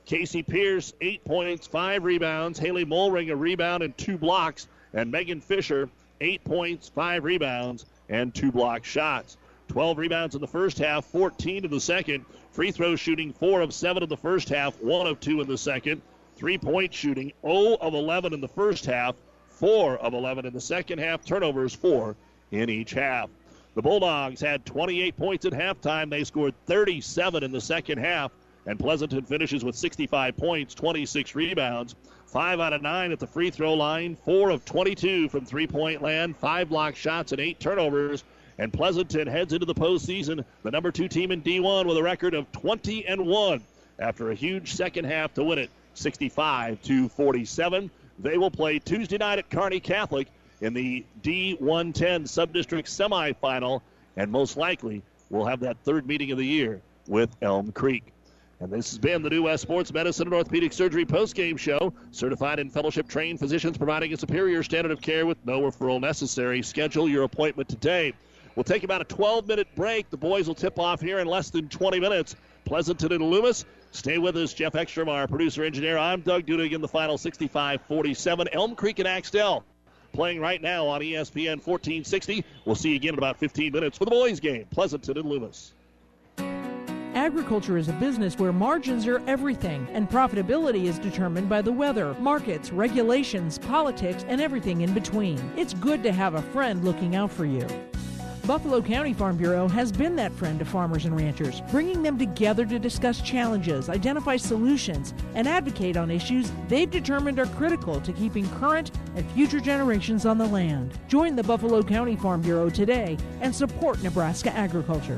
Speaker 2: Casey Pierce, eight points, five rebounds. Haley Molring, a rebound and two blocks. And Megan Fisher, eight points, five rebounds, and two block shots. 12 rebounds in the first half, 14 in the second. Free throw shooting 4 of 7 in the first half, 1 of 2 in the second. Three point shooting 0 of 11 in the first half, 4 of 11 in the second half. Turnovers 4 in each half. The Bulldogs had 28 points at halftime. They scored 37 in the second half. And Pleasanton finishes with 65 points, 26 rebounds, 5 out of 9 at the free throw line, 4 of 22 from three point land, 5 block shots, and 8 turnovers. And Pleasanton heads into the postseason, the number two team in D1 with a record of 20 and 1 after a huge second half to win it 65 to 47. They will play Tuesday night at Kearney Catholic in the D110 subdistrict semifinal, and most likely we'll have that third meeting of the year with Elm Creek. And this has been the New West Sports Medicine and Orthopedic Surgery postgame show. Certified and fellowship trained physicians providing a superior standard of care with no referral necessary. Schedule your appointment today. We'll take about a 12 minute break. The boys will tip off here in less than 20 minutes. Pleasanton and Loomis. Stay with us, Jeff Ekstrom, our producer engineer. I'm Doug Dudig in the final 65 47. Elm Creek and Axtell playing right now on ESPN 1460. We'll see you again in about 15 minutes for the boys' game. Pleasanton and Loomis.
Speaker 10: Agriculture is a business where margins are everything, and profitability is determined by the weather, markets, regulations, politics, and everything in between. It's good to have a friend looking out for you. Buffalo County Farm Bureau has been that friend to farmers and ranchers, bringing them together to discuss challenges, identify solutions, and advocate on issues they've determined are critical to keeping current and future generations on the land. Join the Buffalo County Farm Bureau today and support Nebraska agriculture.